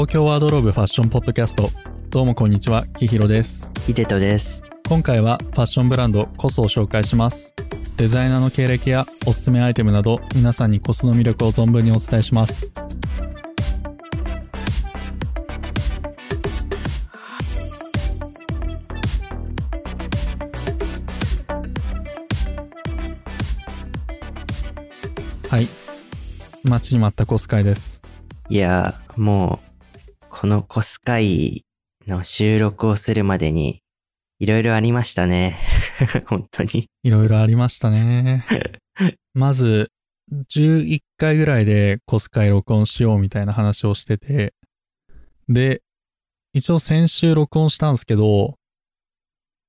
東京ワードローブファッションポッドキャスト。どうもこんにちはきひろです。ヒデトです。今回はファッションブランドコスを紹介します。デザイナーの経歴やおすすめアイテムなど皆さんにコスの魅力を存分にお伝えします。はい。待ちに待ったコス会です。いやー、もう、このコス会の収録をするまでに、いろいろありましたね。本当に。いろいろありましたね。まず、11回ぐらいでコス会録音しようみたいな話をしてて、で、一応先週録音したんですけど、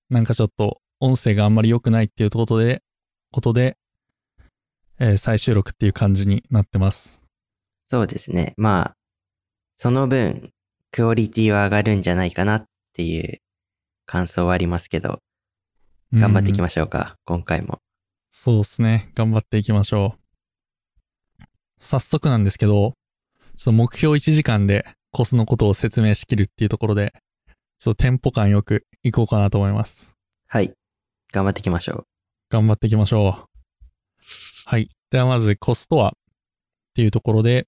なんかちょっと音声があんまり良くないっていうことで、ことで、えー再収録っていう感じになってます。そうですね。まあ、その分、クオリティは上がるんじゃないかなっていう感想はありますけど、頑張っていきまましょうか、今回も。そうですね。頑張っていきましょう。早速なんですけど、ちょっと目標1時間でコスのことを説明しきるっていうところで、ちょっとテンポ感よくいこうかなと思います。はい。頑張っていきましょう。頑張っていきましょう。はい。ではまずコスとはっていうところで、えー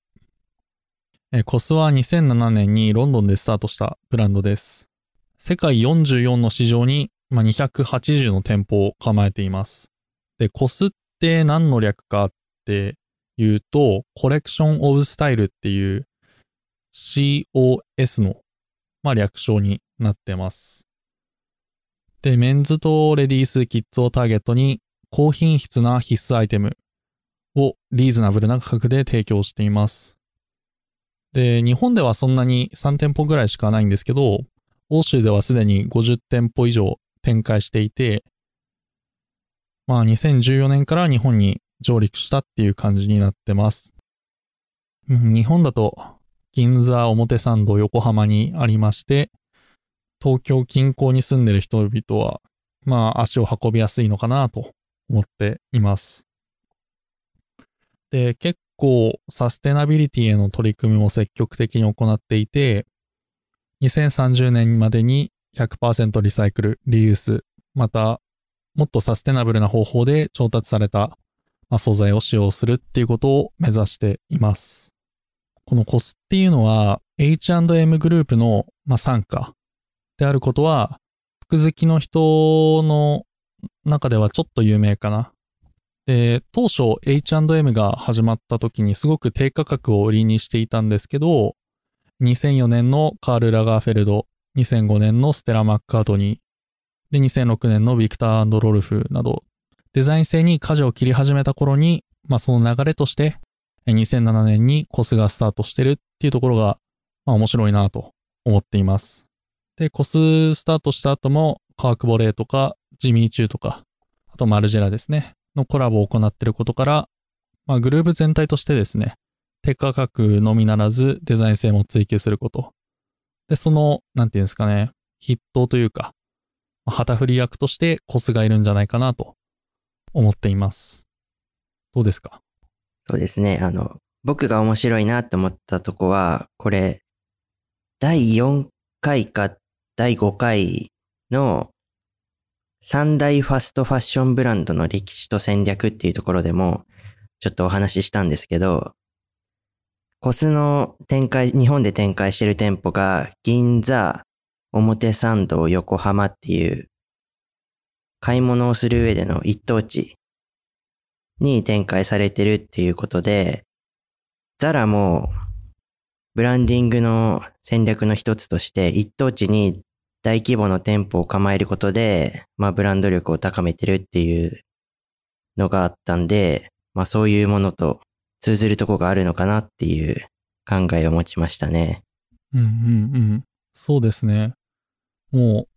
コスは2007年にロンドンでスタートしたブランドです。世界44の市場に、280の店舗を構えています。で、コスって何の略かっていうと、コレクションオブスタイルっていう COS の、まあ、略称になってます。で、メンズとレディース、キッズをターゲットに高品質な必須アイテムをリーズナブルな価格で提供しています。で、日本ではそんなに3店舗ぐらいしかないんですけど、欧州ではすでに50店舗以上展開していて、まあ2014年から日本に上陸したっていう感じになってます。日本だと銀座、表参道、横浜にありまして、東京近郊に住んでる人々は、まあ足を運びやすいのかなと思っています。で、結構サステナビリティへの取り組みも積極的に行っていて、2030年までに100%リサイクル、リユース、またもっとサステナブルな方法で調達された、素材を使用するっていうことを目指しています。このコスっていうのは H&M グループの、まあ、傘下であることは、服好きの人の中ではちょっと有名かな。で、当初 H&M が始まった時にすごく低価格を売りにしていたんですけど、2004年のカール・ラガーフェルド、2005年のステラ・マッカートニー、で、2006年のビクターロルフなど、デザイン性に舵を切り始めた頃に、まあその流れとして、2007年にコスがスタートしてるっていうところが、まあ面白いなと思っています。で、コススタートした後も、カークボレーとか、ジミーチューとか、あとマルジェラですね、のコラボを行っていることから、まあグループ全体としてですね、低価格のみならずデザイン性も追求すること。で、その、なんていうんですかね、筆頭というか、旗振り役としてコスがいるんじゃないかなと思っています。どうですか？そうですね。あの、僕が面白いなって思ったとこは、これ、第4回か第5回の三大ファストファッションブランドの歴史と戦略っていうところでも、ちょっとお話ししたんですけど、コスの展開、日本で展開してる店舗が、銀座、表参道、横浜っていう、買い物をする上での一等地に展開されてるっていうことで、ザラも、ブランディングの戦略の一つとして、一等地に大規模の店舗を構えることで、まあブランド力を高めてるっていうのがあったんで、まあそういうものと通ずるとこがあるのかなっていう考えを持ちましたね。うんうんうん。そうですね。も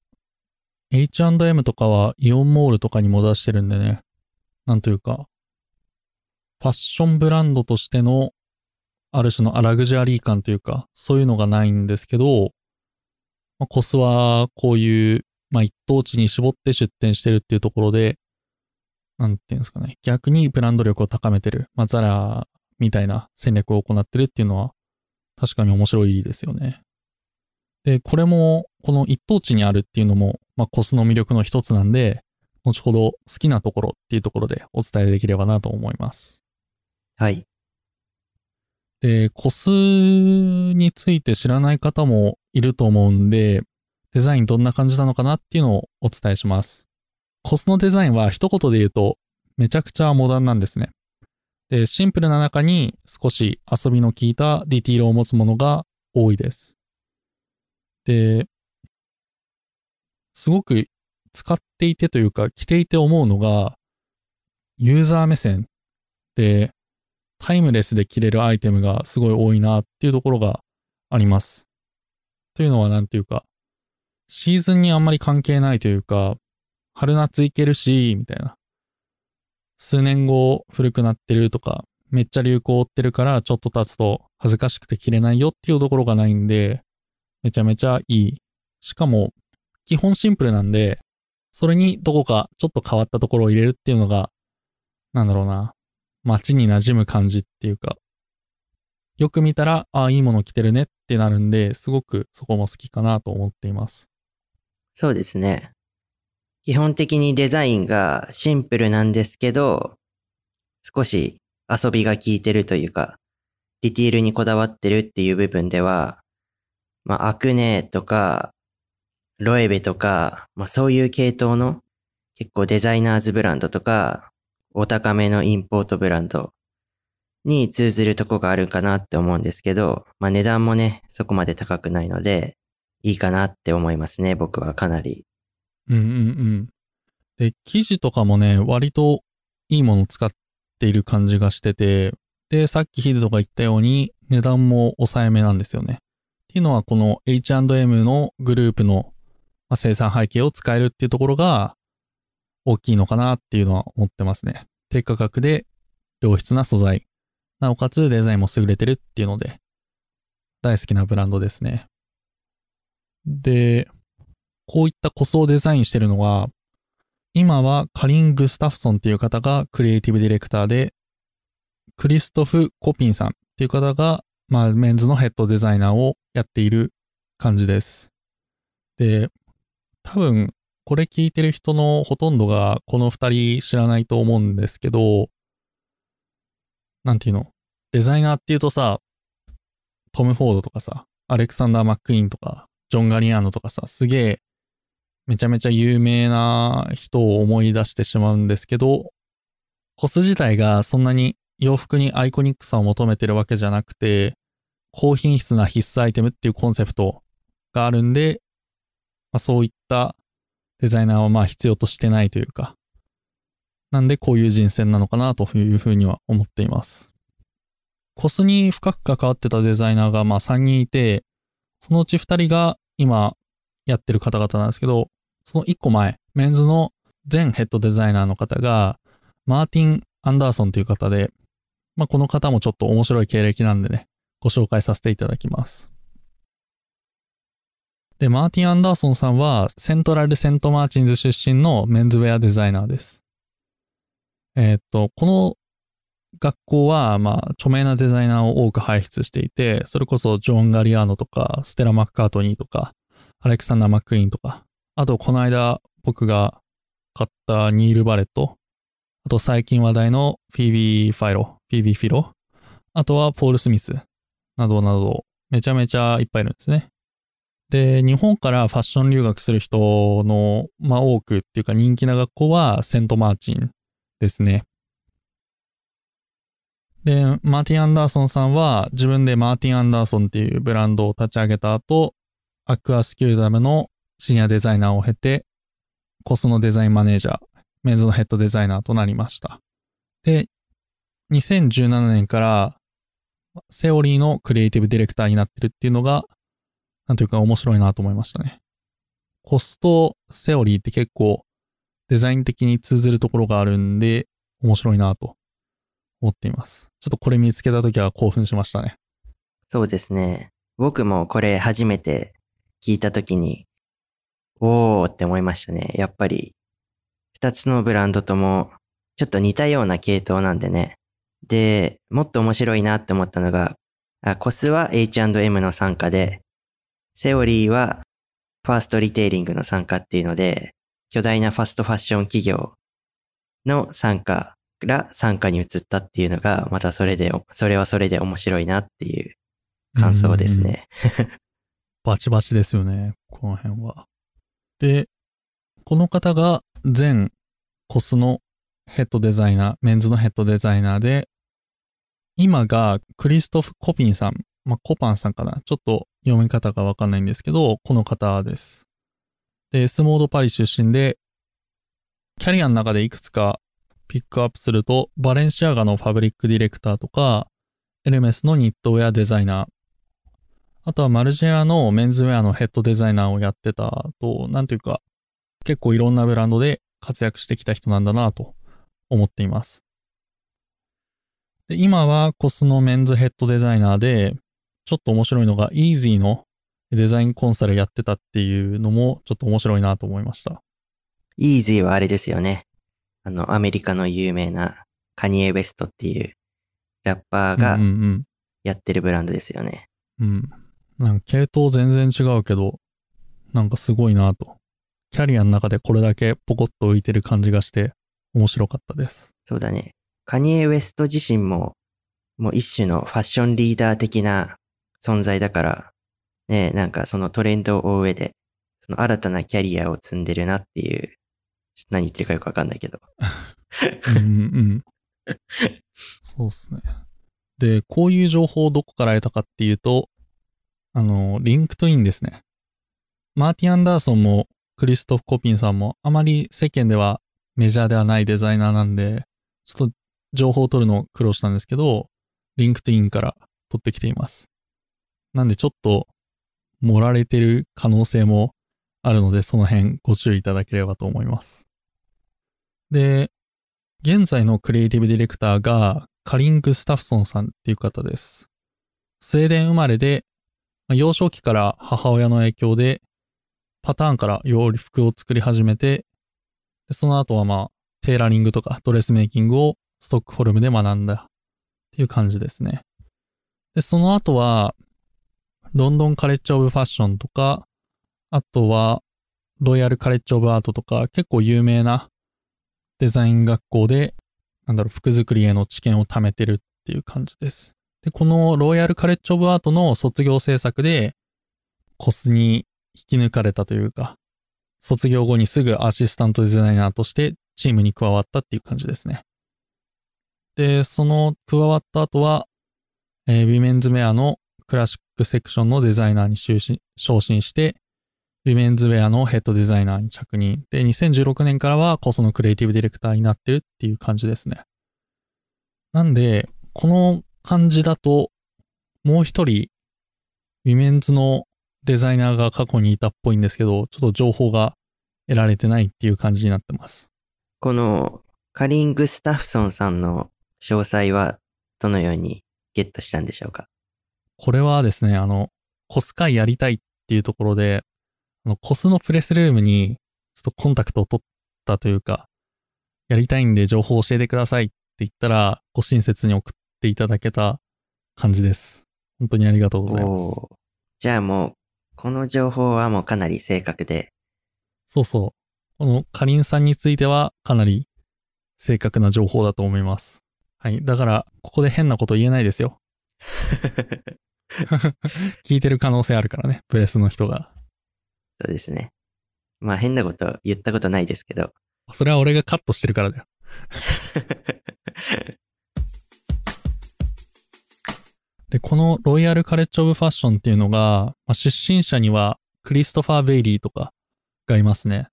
う、H&M とかはイオンモールとかにも出してるんでね。なんというか、ファッションブランドとしての、ある種のアラグジュアリー感というか、そういうのがないんですけど、まあ、コスはこういう、まあ、一等地に絞って出店してるっていうところで、なんていうんですかね。逆にブランド力を高めてる。まあ、ザラみたいな戦略を行ってるっていうのは、確かに面白いですよね。で、これも、この一等地にあるっていうのも、まあ、コスの魅力の一つなんで、後ほど好きなところっていうところでお伝えできればなと思います。はい。で、コスについて知らない方もいると思うんで、デザインどんな感じなのかなっていうのをお伝えします。コスのデザインは一言で言うと、めちゃくちゃモダンなんですね。で、シンプルな中に少し遊びの効いたディティールを持つものが多いです。で、すごく使っていてというか、着ていて思うのが、ユーザー目線で、タイムレスで着れるアイテムがすごい多いなっていうところがあります。というのはなんていうか、シーズンにあんまり関係ないというか、春夏いけるし、みたいな。数年後古くなってるとか、めっちゃ流行追ってるからちょっと経つと恥ずかしくて着れないよっていうところがないんで、めちゃめちゃいい。しかも、基本シンプルなんで、それにどこかちょっと変わったところを入れるっていうのが、なんだろうな、街に馴染む感じっていうか、よく見たら、ああ、いいもの着てるねってなるんで、すごくそこも好きかなと思っています。そうですね。基本的にデザインがシンプルなんですけど、少し遊びが効いてるというか、ディティールにこだわってるっていう部分では、まあ、アクネとか、ロエベとか、まあ、そういう系統の結構デザイナーズブランドとか、お高めのインポートブランドに通ずるとこがあるかなって思うんですけど、まあ、値段もね、そこまで高くないので、いいかなって思いますね、僕はかなり。うんうんうん。で、生地とかもね、割といいもの使っている感じがしてて、で、さっきヒデとか言ったように値段も抑えめなんですよね。っていうのはこの H&M のグループの生産背景を使えるっていうところが大きいのかなっていうのは思ってますね。低価格で良質な素材。なおかつデザインも優れてるっていうので、大好きなブランドですね。で、こういった塗装デザインしてるのは、今はカリン・グスタフソンっていう方がクリエイティブディレクターで、クリストフ・コピンさんっていう方が、まあ、メンズのヘッドデザイナーをやっている感じです。で、多分、これ聞いてる人のほとんどがこの二人知らないと思うんですけど、なんていうの？デザイナーっていうとさ、トム・フォードとかさ、アレクサンダー・マックイーンとか、ジョン・ガリアーノとかさ、すげえ、めちゃめちゃ有名な人を思い出してしまうんですけど、コス自体がそんなに洋服にアイコニックさを求めてるわけじゃなくて、高品質な必須アイテムっていうコンセプトがあるんで、まあ、そういったデザイナーはまあ必要としてないというか、なんでこういう人選なのかなというふうには思っています。コスに深く関わってたデザイナーがまあ3人いて、そのうち2人が今やってる方々なんですけど、その1個前、メンズの全ヘッドデザイナーの方が、マーティン・アンダーソンという方で、まあこの方もちょっと面白い経歴なんでね、ご紹介させていただきます。で、マーティン・アンダーソンさんは、セントラル・セント・マーチンズ出身のメンズウェアデザイナーです。えーっと、この学校は、まあ、著名なデザイナーを多く輩出していて、それこそジョン・ガリアーノとか、ステラ・マッカートニーとか、アレクサンダー・マックイーンとか、あと、この間僕が買ったニール・バレット、あと最近話題のフィービー・ファイロ、フィービー・フィロ、あとはポール・スミス、などなど、めちゃめちゃいっぱいいるんですね。で、日本からファッション留学する人の、まあ多くっていうか人気な学校はセントマーチンですね。で、マーティン・アンダーソンさんは自分でマーティン・アンダーソンっていうブランドを立ち上げた後、アクアスキューダムのシニアデザイナーを経て、コスのデザインマネージャー、メンズのヘッドデザイナーとなりました。で、2017年からセオリーのクリエイティブディレクターになってるっていうのが、なんていうか面白いなと思いましたね。コストセオリーって結構デザイン的に通ずるところがあるんで、面白いなと思っています。ちょっとこれ見つけたときは興奮しましたね。そうですね。僕もこれ初めて聞いたときに、おーって思いましたね。やっぱり、二つのブランドとも、ちょっと似たような系統なんでね。で、もっと面白いなって思ったのが、コスは H&M の参加で、セオリーはファーストリテイリングの参加っていうので、巨大なファストファッション企業の参加から参加に移ったっていうのが、またそれで、それはそれで面白いなっていう感想ですね。バチバチですよね、この辺は。で、この方が全コスのヘッドデザイナー、メンズのヘッドデザイナーで、今がクリストフ・コピンさん、まあ、コパンさんかな。ちょっと読み方がわかんないんですけど、この方です。で、スモードパリ出身で、キャリアの中でいくつかピックアップすると、バレンシアガのファブリックディレクターとか、エルメスのニットウェアデザイナー、あとはマルジェラのメンズウェアのヘッドデザイナーをやってたと、なんというか、結構いろんなブランドで活躍してきた人なんだなと思っています。で今はコスのメンズヘッドデザイナーで、ちょっと面白いのが Easy のデザインコンサルやってたっていうのもちょっと面白いなと思いました。Easy はあれですよね。あの、アメリカの有名なカニエ・ウェストっていうラッパーがやってるブランドですよね。うん、うん、なんか系統全然違うけど、なんかすごいなと。キャリアの中でこれだけポコッと浮いてる感じがして面白かったです。そうだね。カニエ・ウェスト自身も、もう一種のファッションリーダー的な存在だから、ね、なんかそのトレンドを追う上で、その新たなキャリアを積んでるなっていう、何言ってるかよくわかんないけど。うんうん。そうっすね。で、こういう情報をどこから得たかっていうと、あの、 LinkedIn ですね。マーティ・アンダーソンもクリストフ・コピンさんもあまり世間ではメジャーではないデザイナーなんで、ちょっと情報を取るの苦労したんですけど、LinkedIn から取ってきています。なんでちょっと盛られてる可能性もあるので、その辺ご注意いただければと思います。で、現在のクリエイティブディレクターがカリン・グスタフソンさんっていう方です。スウェーデン生まれで、幼少期から母親の影響でパターンから洋服を作り始めて、その後はまあ、テーラリングとかドレスメイキングをストックホルムで学んだっていう感じですね。で、その後は、ロンドンカレッジオブファッションとか、あとは、ロイヤルカレッジオブアートとか、結構有名なデザイン学校で、なんだろう、服作りへの知見を貯めてるっていう感じです。で、このロイヤルカレッジオブアートの卒業制作で、コスに引き抜かれたというか、卒業後にすぐアシスタントデザイナーとしてチームに加わったっていう感じですね。で、その加わった後は、えー、ウィメンズウェアのクラシックセクションのデザイナーに昇進して、ウィメンズウェアのヘッドデザイナーに着任。で、2016年からは COS のクリエイティブディレクターになってるっていう感じですね。なんで、この感じだと、もう一人、ウィメンズのデザイナーが過去にいたっぽいんですけど、ちょっと情報が得られてないっていう感じになってます。このカリン・グスタフソンさんの詳細はどのようにゲットしたんでしょうか？これはですね、あの、 COS 回やりたいっていうところで、あの、 COS のプレスルームにちょっとコンタクトを取ったというか、やりたいんで情報を教えてくださいって言ったら、ご親切に送っていただけた感じです。本当にありがとうございます。じゃあもう、この情報はもうかなり正確で。そうそう。このかりんさんについてはかなり正確な情報だと思います。はい。だから、ここで変なこと言えないですよ。聞いてる可能性あるからね、プレスの人が。そうですね。まあ変なこと言ったことないですけど。それは俺がカットしてるからだよ。で、このロイヤルカレッジオブファッションっていうのが、まあ、出身者にはクリストファー・ベイリーとかがいますね。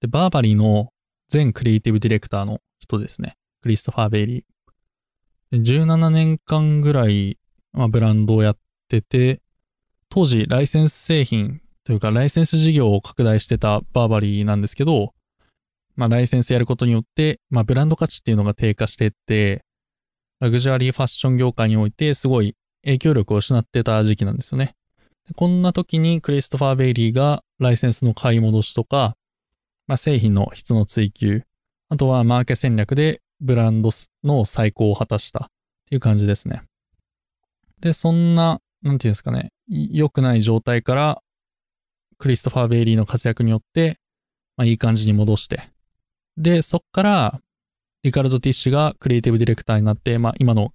で、バーバリーの全クリエイティブディレクターの人ですね。クリストファー・ベイリー。17年間ぐらい、まあ、ブランドをやってて、当時ライセンス製品というかライセンス事業を拡大してたバーバリーなんですけど、まあ、ライセンスやることによって、まあ、ブランド価値っていうのが低下してって、ラグジュアリーファッション業界においてすごい影響力を失ってた時期なんですよね。こんな時にクリストファー・ベイリーがライセンスの買い戻しとか、まあ、製品の質の追求、あとはマーケ戦略でブランドの再興を果たしたっていう感じですね。で、そんな、なんていうんですかね、良くない状態から、クリストファー・ベイリーの活躍によって、まあ、いい感じに戻して、で、そっから、リカルド・ティッシュがクリエイティブディレクターになって、まあ、今の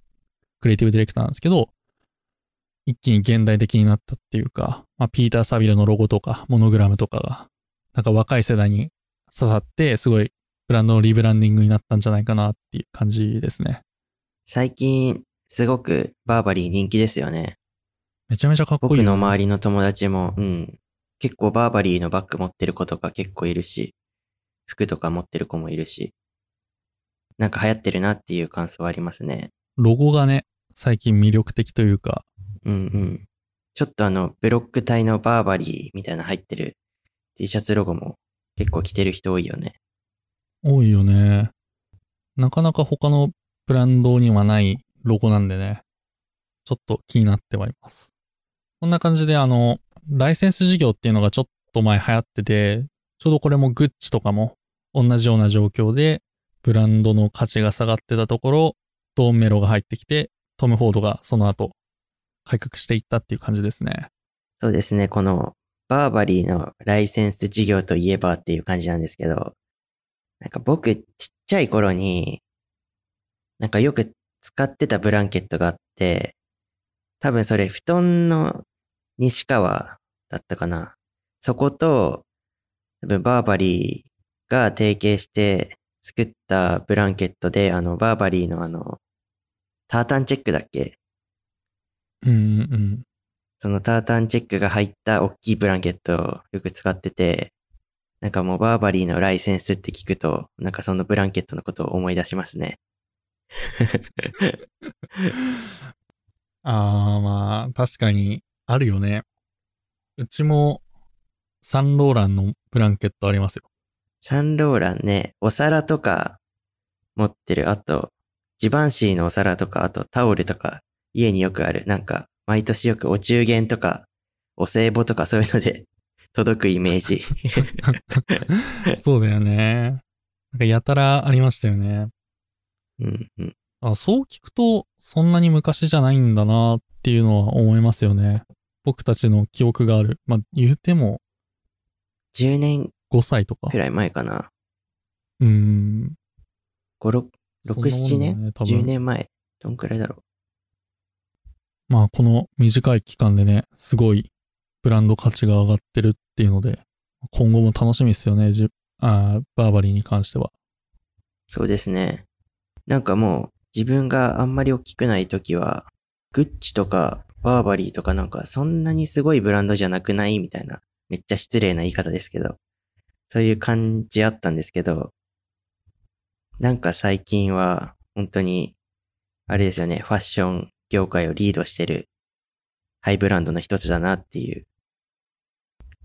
クリエイティブディレクターなんですけど、一気に現代的になったっていうか、まあ、ピーター・サビルのロゴとか、モノグラムとかが、なんか若い世代に刺さって、すごいブランドのリブランディングになったんじゃないかなっていう感じですね。最近、すごくバーバリー人気ですよね。めちゃめちゃかっこいい僕の周りの友達も、うん。結構バーバリーのバッグ持ってる子とか結構いるし、服とか持ってる子もいるし、なんか流行ってるなっていう感想はありますね。ロゴがね、最近魅力的というか、うんうん。ちょっとあの、ブロック体のバーバリーみたいな入ってる T シャツロゴも結構着てる人多いよね。多いよね。なかなか他のブランドにはないロゴなんでね、ちょっと気になってはいます。こんな感じであの、ライセンス事業っていうのがちょっと前流行ってて、ちょうどこれもグッチとかも同じような状況で、ブランドの価値が下がってたところ、ドーンメロが入ってきて、トム・フォードがその後、改革していったっていう感じですね。そうですね、このバーバリーのライセンス事業といえばっていう感じなんですけど、なんか僕ちっちゃい頃に、なんかよく使ってたブランケットがあって、多分それ布団の西川だったかな。そこと、多分バーバリーが提携して作ったブランケットで、あの、バーバリーのあの、タータンチェックだっけ？うんうんうん。そのタータンチェックが入った大きいブランケットをよく使ってて、なんかもうバーバリーのライセンスって聞くと、なんかそのブランケットのことを思い出しますね。あーまあ、確かにあるよね。うちもサンローランのブランケットありますよ。サンローランね、お皿とか持ってる。あと、ジバンシーのお皿とか、あとタオルとか、家によくある。なんか、毎年よくお中元とか、お歳暮とかそういうので届くイメージ。そうだよね。なんかやたらありましたよね。うんうん。あそう聞くと、そんなに昔じゃないんだなっていうのは思いますよね。僕たちの記憶がある。まあ、言うても10年5歳とかく。らい前かな。うーん。5、6、6、7そんなもんだ年、ね多分 ?10 年前。どんくらいだろまあ、この短い期間でね、すごいブランド価値が上がってるっっていうので、今後も楽しみですよね、じあバーバリーに関しては。そうですね。なんかもう、自分があんまり大きくない時は、グッチとか、バーバリーとかなんか、そんなにすごいブランドじゃなくないみたいな。めっちゃ失礼な言い方ですけど。そういう感じあったんですけど、なんか最近は、本当に、あれですよね、ファッション業界をリードしてる、ハイブランドの一つだなっていう、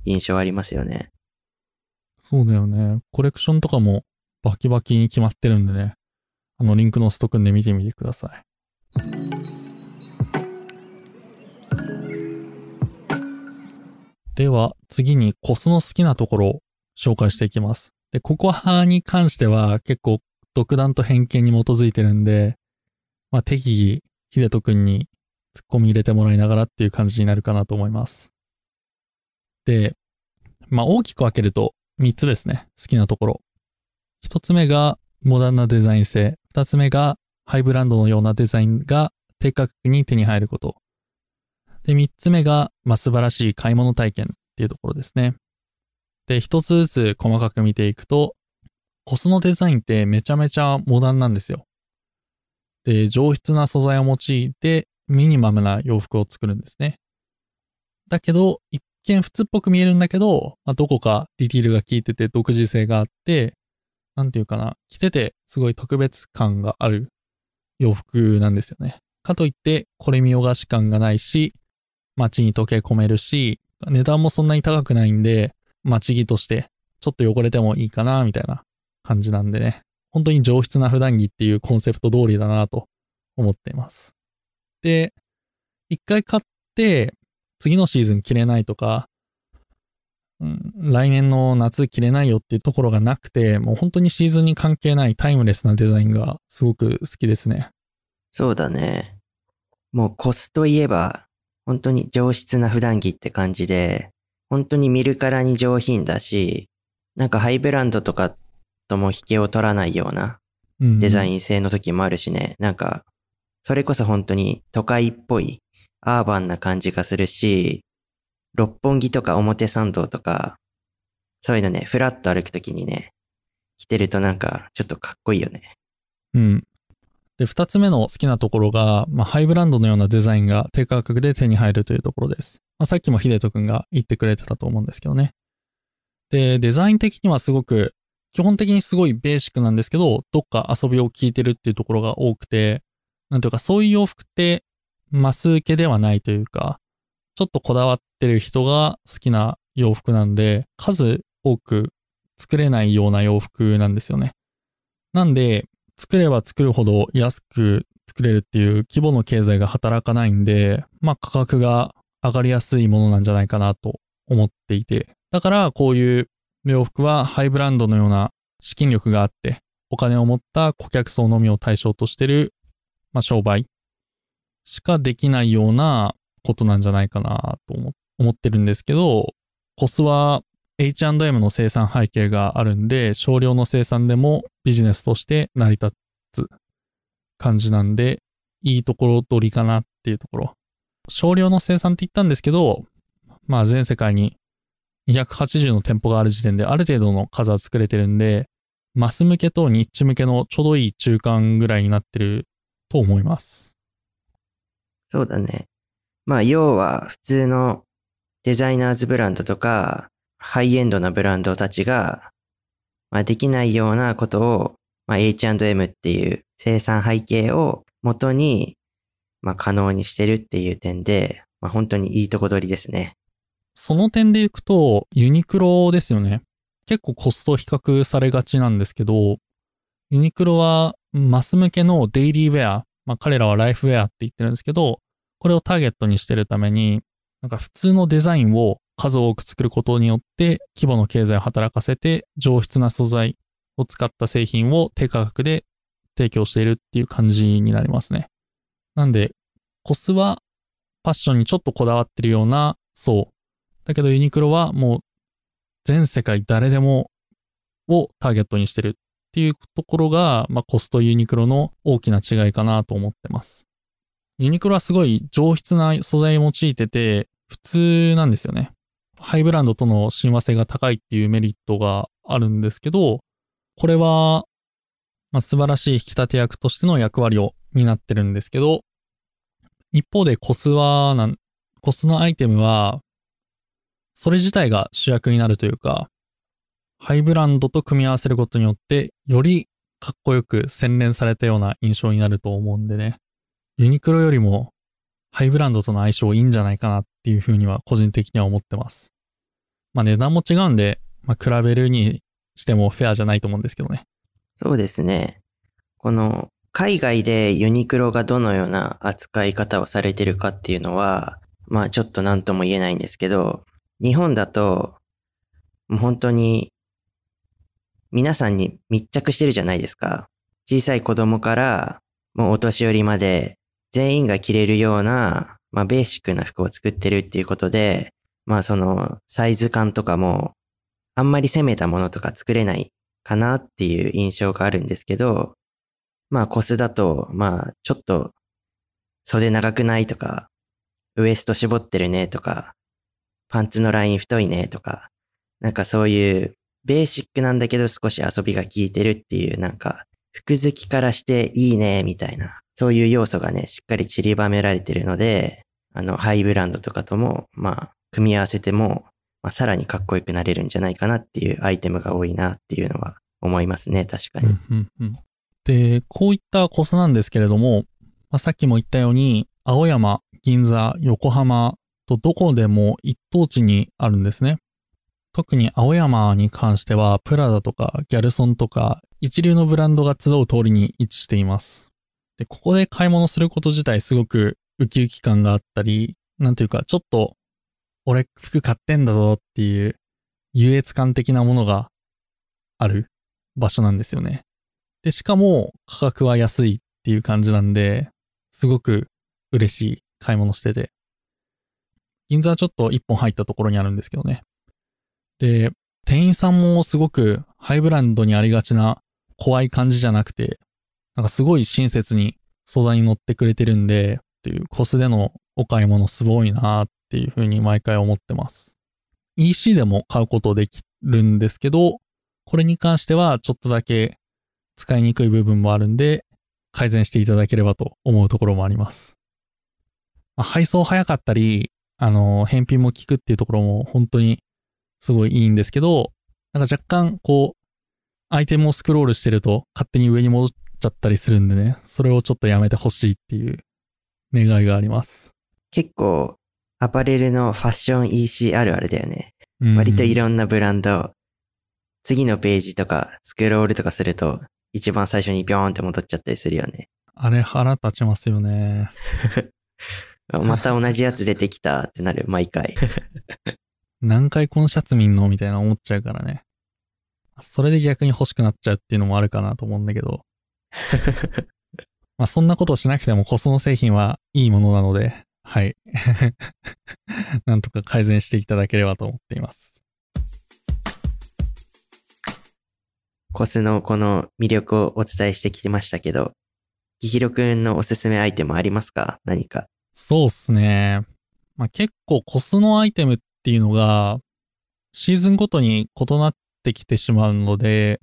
印象ありますよね。そうだよね。コレクションとかもバキバキに決まってるんでね。あのリンクのストくんで見てみてください。では、次にコスの好きなところを紹介していきます。で、ココハに関しては結構独断と偏見に基づいてるんで、まあ適宜、秀人くんに突っ込み入れてもらいながらっていう感じになるかなと思います。で、まあ大きく分けると3つですね。好きなところ。1つ目がモダンなデザイン性。2つ目がハイブランドのようなデザインが低価格に手に入ること。で、3つ目が、まあ、素晴らしい買い物体験っていうところですね。で、1つずつ細かく見ていくと、コスのデザインってめちゃめちゃモダンなんですよ。で、上質な素材を用いてミニマムな洋服を作るんですね。だけど、一見普通っぽく見えるんだけど、まあ、どこかディティールが効いてて独自性があって、なんていうかな、着ててすごい特別感がある洋服なんですよね。かといって、これ見よがし感がないし、街に溶け込めるし、値段もそんなに高くないんで、街着としてちょっと汚れてもいいかな、みたいな感じなんでね。本当に上質な普段着っていうコンセプト通りだなと思っています。で、一回買って、次のシーズン着れないとか、うん、来年の夏着れないよっていうところがなくて、もう本当にシーズンに関係ないタイムレスなデザインがすごく好きですね。そうだね。もうコスといえば、本当に上質な普段着って感じで、本当に見るからに上品だし、なんかハイブランドとかとも引けを取らないようなデザイン性の時もあるしね、なんか、それこそ本当に都会っぽいアーバンな感じがするし、六本木とか表参道とか、そういうのね、フラッと歩くときにね、着てるとなんかちょっとかっこいいよね。うん。で、二つ目の好きなところが、まあ、ハイブランドのようなデザインが低価格で手に入るというところです。まあ、さっきも秀人くんが言ってくれてたと思うんですけどね。で、デザイン的にはすごく、基本的にすごいベーシックなんですけど、どっか遊びを聞いてるっていうところが多くて、なんていうかそういう洋服ってマス受けではないというか、ちょっとこだわってる人が好きな洋服なんで、数多く作れないような洋服なんですよね。なんで、作れば作るほど安く作れるっていう規模の経済が働かないんで、まあ価格が上がりやすいものなんじゃないかなと思っていて。だからこういう洋服はハイブランドのような資金力があって、お金を持った顧客層のみを対象としてる、まあ、商売しかできないようなことなんじゃないかなと思ってるんですけど、コスは H&M の生産背景があるんで、少量の生産でもビジネスとして成り立つ感じなんで、いいところ取りかなっていうところ。少量の生産って言ったんですけど、まあ全世界に280の店舗がある時点である程度の数は作れてるんで、マス向けとニッチ向けのちょうどいい中間ぐらいになってると思います。そうだね。まあ要は普通のデザイナーズブランドとか、ハイエンドなブランドたちが、まあ、できないようなことを、まあ、H&M っていう生産背景を元に、まあ、可能にしてるっていう点で、まあ、本当にいいとこ取りですね。その点でいくと、ユニクロですよね。結構コスト比較されがちなんですけど、ユニクロはマス向けのデイリーウェア、まあ彼らはライフウェアって言ってるんですけど、これをターゲットにしてるために、なんか普通のデザインを数多く作ることによって規模の経済を働かせて上質な素材を使った製品を低価格で提供しているっていう感じになりますね。なんで、コスはファッションにちょっとこだわってるような層。だけどユニクロはもう全世界誰でもをターゲットにしてるっていうところが、まあ、コスとユニクロの大きな違いかなと思ってます。ユニクロはすごい上質な素材を用いてて普通なんですよね。ハイブランドとの親和性が高いっていうメリットがあるんですけど、これは、まあ、素晴らしい引き立て役としての役割を担ってるんですけど、一方でコスは、コスのアイテムは、それ自体が主役になるというか、ハイブランドと組み合わせることによって、よりかっこよく洗練されたような印象になると思うんでね。ユニクロよりもハイブランドとの相性いいんじゃないかなっていうふうには個人的には思ってます。まあ値段も違うんで、まあ比べるにしてもフェアじゃないと思うんですけどね。そうですね。この海外でユニクロがどのような扱い方をされてるかっていうのは、まあちょっと何とも言えないんですけど、日本だと、もう本当に皆さんに密着してるじゃないですか。小さい子供からもうお年寄りまで全員が着れるような、まあベーシックな服を作ってるっていうことで、まあそのサイズ感とかもあんまり攻めたものとか作れないかなっていう印象があるんですけど、まあコスだと、まあちょっと袖長くないとか、ウエスト絞ってるねとか、パンツのライン太いねとか、なんかそういうベーシックなんだけど少し遊びが効いてるっていうなんか服好きからしていいねみたいなそういう要素がね、しっかり散りばめられてるので、あの、ハイブランドとかとも、まあ、組み合わせても、まあ、さらにかっこよくなれるんじゃないかなっていうアイテムが多いなっていうのは思いますね、確かに。うんうん、で、こういったコスなんですけれども、まあ、さっきも言ったように、青山、銀座、横浜とどこでも一等地にあるんですね。特に青山に関しては、プラダとかギャルソンとか、一流のブランドが集う通りに位置しています。で、ここで買い物すること自体すごくウキウキ感があったり、なんていうか、ちょっと、俺服買ってんだぞっていう優越感的なものがある場所なんですよね。で、しかも価格は安いっていう感じなんで、すごく嬉しい買い物してて。銀座はちょっと一本入ったところにあるんですけどね。で、店員さんもすごくハイブランドにありがちな怖い感じじゃなくて、なんかすごい親切に相談に乗ってくれてるんで、っていうコスでのお買い物すごいなっていうふうに毎回思ってます。EC でも買うことできるんですけど、これに関してはちょっとだけ使いにくい部分もあるんで、改善していただければと思うところもあります。まあ、配送早かったり、あの、返品も効くっていうところも本当にすごいいいんですけど、なんか若干こう、アイテムをスクロールしてると勝手に上に戻っちゃったりするんでね、それをちょっとやめてほしいっていう願いがあります。結構、アパレルのファッション EC あるあるだよね。割といろんなブランド、次のページとかスクロールとかすると、一番最初にビョーンって戻っちゃったりするよね。あれ腹立ちますよね。また同じやつ出てきたってなる、毎回。何回このシャツ見んの？みたいな思っちゃうからね。それで逆に欲しくなっちゃうっていうのもあるかなと思うんだけど。まあそんなことをしなくてもコストの製品はいいものなので、はい。なんとか改善していただければと思っています。コスのこの魅力をお伝えしてきてましたけど、ギヒロくんのおすすめアイテムありますか？何か。そうっすね。まあ、結構コスのアイテムっっていうのが、シーズンごとに異なってきてしまうので、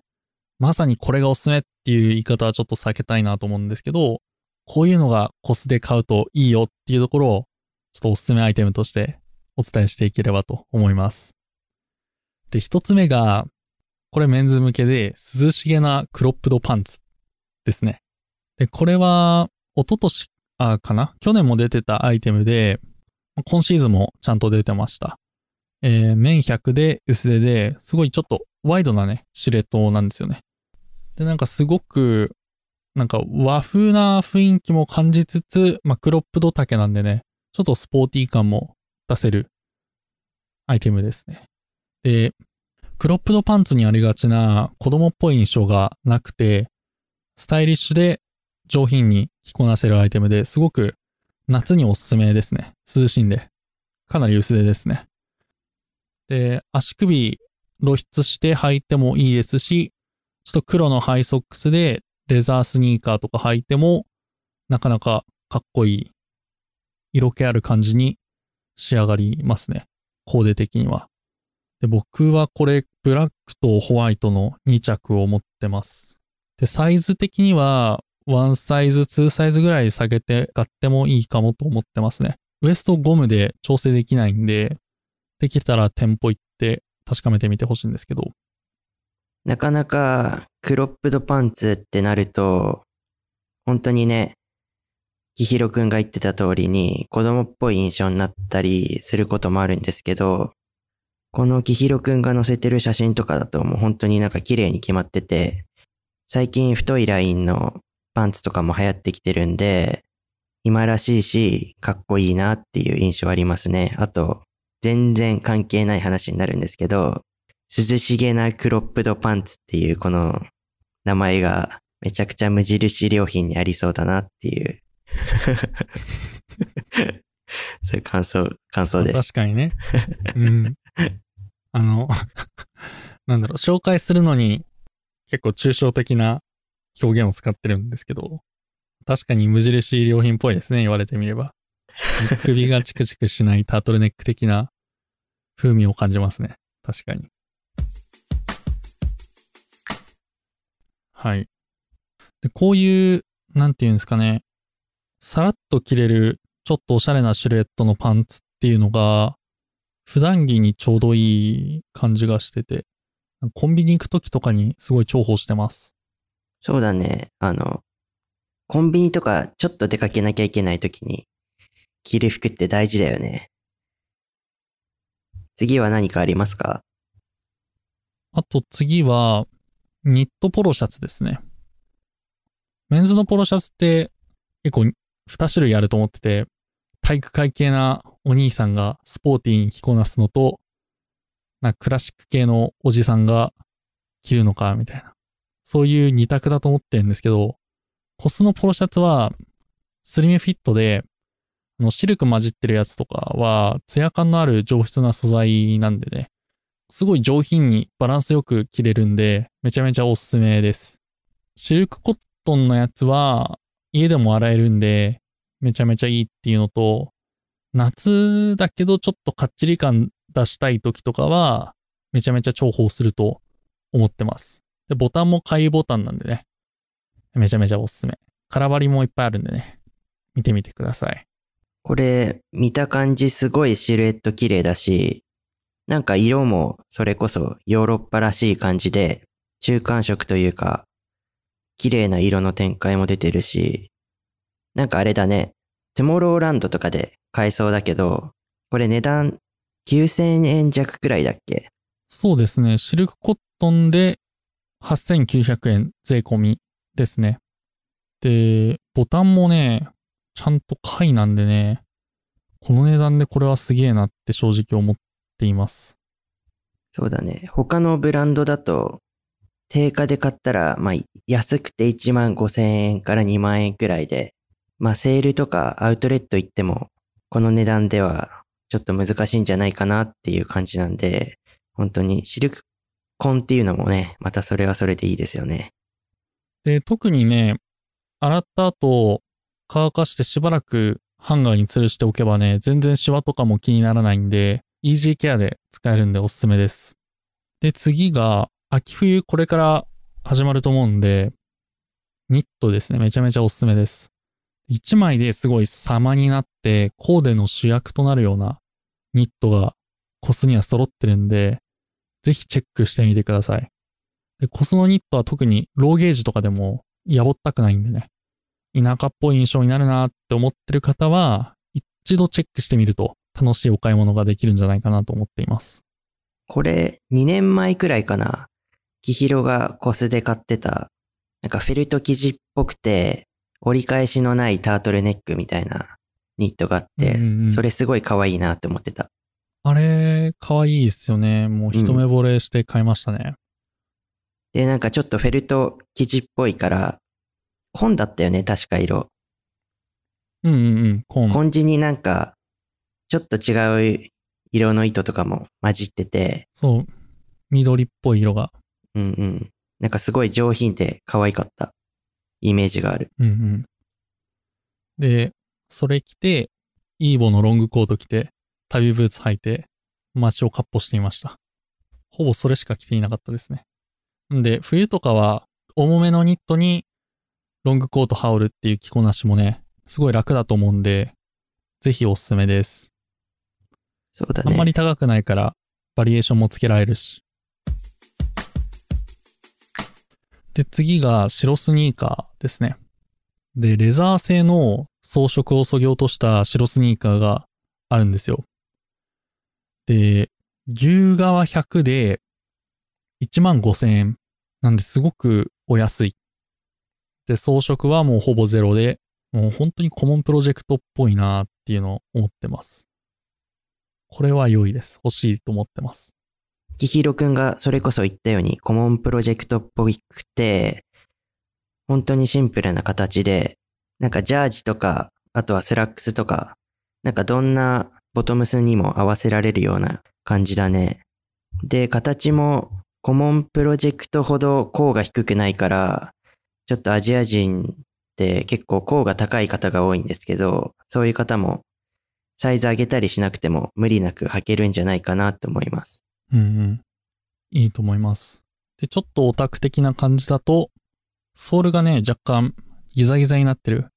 まさにこれがおすすめっていう言い方はちょっと避けたいなと思うんですけど、こういうのがコスで買うといいよっていうところを、ちょっとおすすめアイテムとしてお伝えしていければと思います。で、一つ目が、これメンズ向けで涼しげなクロップドパンツですね。で、これは、一昨年あ、かな？去年も出てたアイテムで、今シーズンもちゃんと出てました。えー、面100で薄手で、すごいちょっとワイドなね、シルエットなんですよね。で、なんかすごくなんか和風な雰囲気も感じつつ、まあ、クロップド丈なんでね、ちょっとスポーティー感も出せるアイテムですね。で、クロップドパンツにありがちな子供っぽい印象がなくて、スタイリッシュで上品に着こなせるアイテムですごく夏におすすめですね。涼しいんで。かなり薄手ですね。で、足首露出して履いてもいいですし、ちょっと黒のハイソックスでレザースニーカーとか履いても、なかなかかっこいい、色気ある感じに仕上がりますね。コーデ的には。で、僕はこれ、ブラックとホワイトの2着を持ってます。で、サイズ的には、1サイズ、2サイズぐらい下げて買ってもいいかもと思ってますね。ウエストゴムで調整できないんで、できたら店舗行って確かめてみてほしいんですけど、なかなかクロップドパンツってなると、本当にね、キヒロくんが言ってた通りに子供っぽい印象になったりすることもあるんですけど、このキヒロくんが載せてる写真とかだともう本当になんか綺麗に決まってて、最近太いラインのパンツとかも流行ってきてるんで、今らしいし、かっこいいなっていう印象ありますね。あと、全然関係ない話になるんですけど、涼しげなクロップドパンツっていうこの名前がめちゃくちゃ無印良品にありそうだなっていう そういう感想、感想です。確かにね。うん。あの、なんだろう、紹介するのに結構抽象的な表現を使ってるんですけど、確かに無印良品っぽいですね、言われてみれば。首がチクチクしないタートルネック的な風味を感じますね。確かに。はい。で、こういう、なんていうんですかね、さらっと着れる、ちょっとおしゃれなシルエットのパンツっていうのが、普段着にちょうどいい感じがしてて、コンビニ行くときとかにすごい重宝してます。そうだね。あの、コンビニとかちょっと出かけなきゃいけないときに着る服って大事だよね。次は何かありますか？あと次は、ニットポロシャツですね。メンズのポロシャツって結構2種類あると思ってて、体育会系なお兄さんがスポーティーに着こなすのと、なクラシック系のおじさんが着るのか、みたいな。そういう二択だと思ってるんですけど、コスのポロシャツはスリムフィットで、のシルク混じってるやつとかは、ツヤ感のある上質な素材なんでね、すごい上品にバランスよく着れるんで、めちゃめちゃおすすめです。シルクコットンのやつは、家でも洗えるんで、めちゃめちゃいいっていうのと、夏だけどちょっとかっちり感出したい時とかは、めちゃめちゃ重宝すると思ってます。で、ボタンも買いボタンなんでね、めちゃめちゃおすすめ。空張りもいっぱいあるんでね、見てみてください。これ、見た感じすごいシルエット綺麗だし、なんか色もそれこそヨーロッパらしい感じで、中間色というか、綺麗な色の展開も出てるし、なんかあれだね、トゥモローランドとかで買えそうだけど、これ値段9000円弱くらいだっけ？そうですね。シルクコットンで8900円税込みですね。で、ボタンもね、ちゃんと貝なんでね、この値段でこれはすげえなって正直思っています。そうだね。他のブランドだと、定価で買ったら、まあ、安くて1万5千円から2万円くらいで、まあ、セールとかアウトレット行っても、この値段ではちょっと難しいんじゃないかなっていう感じなんで、本当にシルクコンっていうのもね、またそれはそれでいいですよね。で、特にね、洗った後、乾かしてしばらくハンガーに吊るしておけばね、全然シワとかも気にならないんで、イージーケアで使えるんでおすすめです。で、次が、秋冬これから始まると思うんで、ニットですね。めちゃめちゃおすすめです。一枚ですごい様になって、コーデの主役となるようなニットがコスには揃ってるんで、ぜひチェックしてみてください。で、コスのニットは特にローゲージとかでもやぼったくないんでね。田舎っぽい印象になるなって思ってる方は、一度チェックしてみると楽しいお買い物ができるんじゃないかなと思っています。これ、2年前くらいかな。キヒロがコスで買ってた、なんかフェルト生地っぽくて、折り返しのないタートルネックみたいなニットがあって、うんうん、それすごい可愛いなって思ってた。あれ、可愛いですよね。もう一目惚れして買いましたね。うん、で、なんかちょっとフェルト生地っぽいから、紺だったよね、確か色。うんうんうん、紺。紺地になんか、ちょっと違う色の糸とかも混じってて。そう。緑っぽい色が。うんうん。なんかすごい上品で可愛かったイメージがある。うんうん。で、それ着て、イーボのロングコート着て、旅ブーツ履いて、街をかっ歩していました。ほぼそれしか着ていなかったですね。んで、冬とかは、重めのニットに、ロングコート羽織るっていう着こなしもね、すごい楽だと思うんで、ぜひおすすめです。そうだね。あんまり高くないから、バリエーションもつけられるし。で、次が白スニーカーですね。で、レザー製の装飾を削ぎ落とした白スニーカーがあるんですよ。で、牛革100で1万5千円。なんですごくお安い。で、装飾はもうほぼゼロで、もう本当に Common Project っぽいなっていうのを思ってます。これは良いです。欲しいと思ってます。キヒロくんがそれこそ言ったように Common Project っぽくて、本当にシンプルな形で、なんかジャージとか、あとはスラックスとか、なんかどんなボトムスにも合わせられるような感じだね。で、形もコモンプロジェクトほど甲が低くないから、ちょっとアジア人って結構甲が高い方が多いんですけど、そういう方もサイズ上げたりしなくても無理なく履けるんじゃないかなと思います。うんうん。いいと思います。で、ちょっとオタク的な感じだと、ソールがね、若干ギザギザになってる。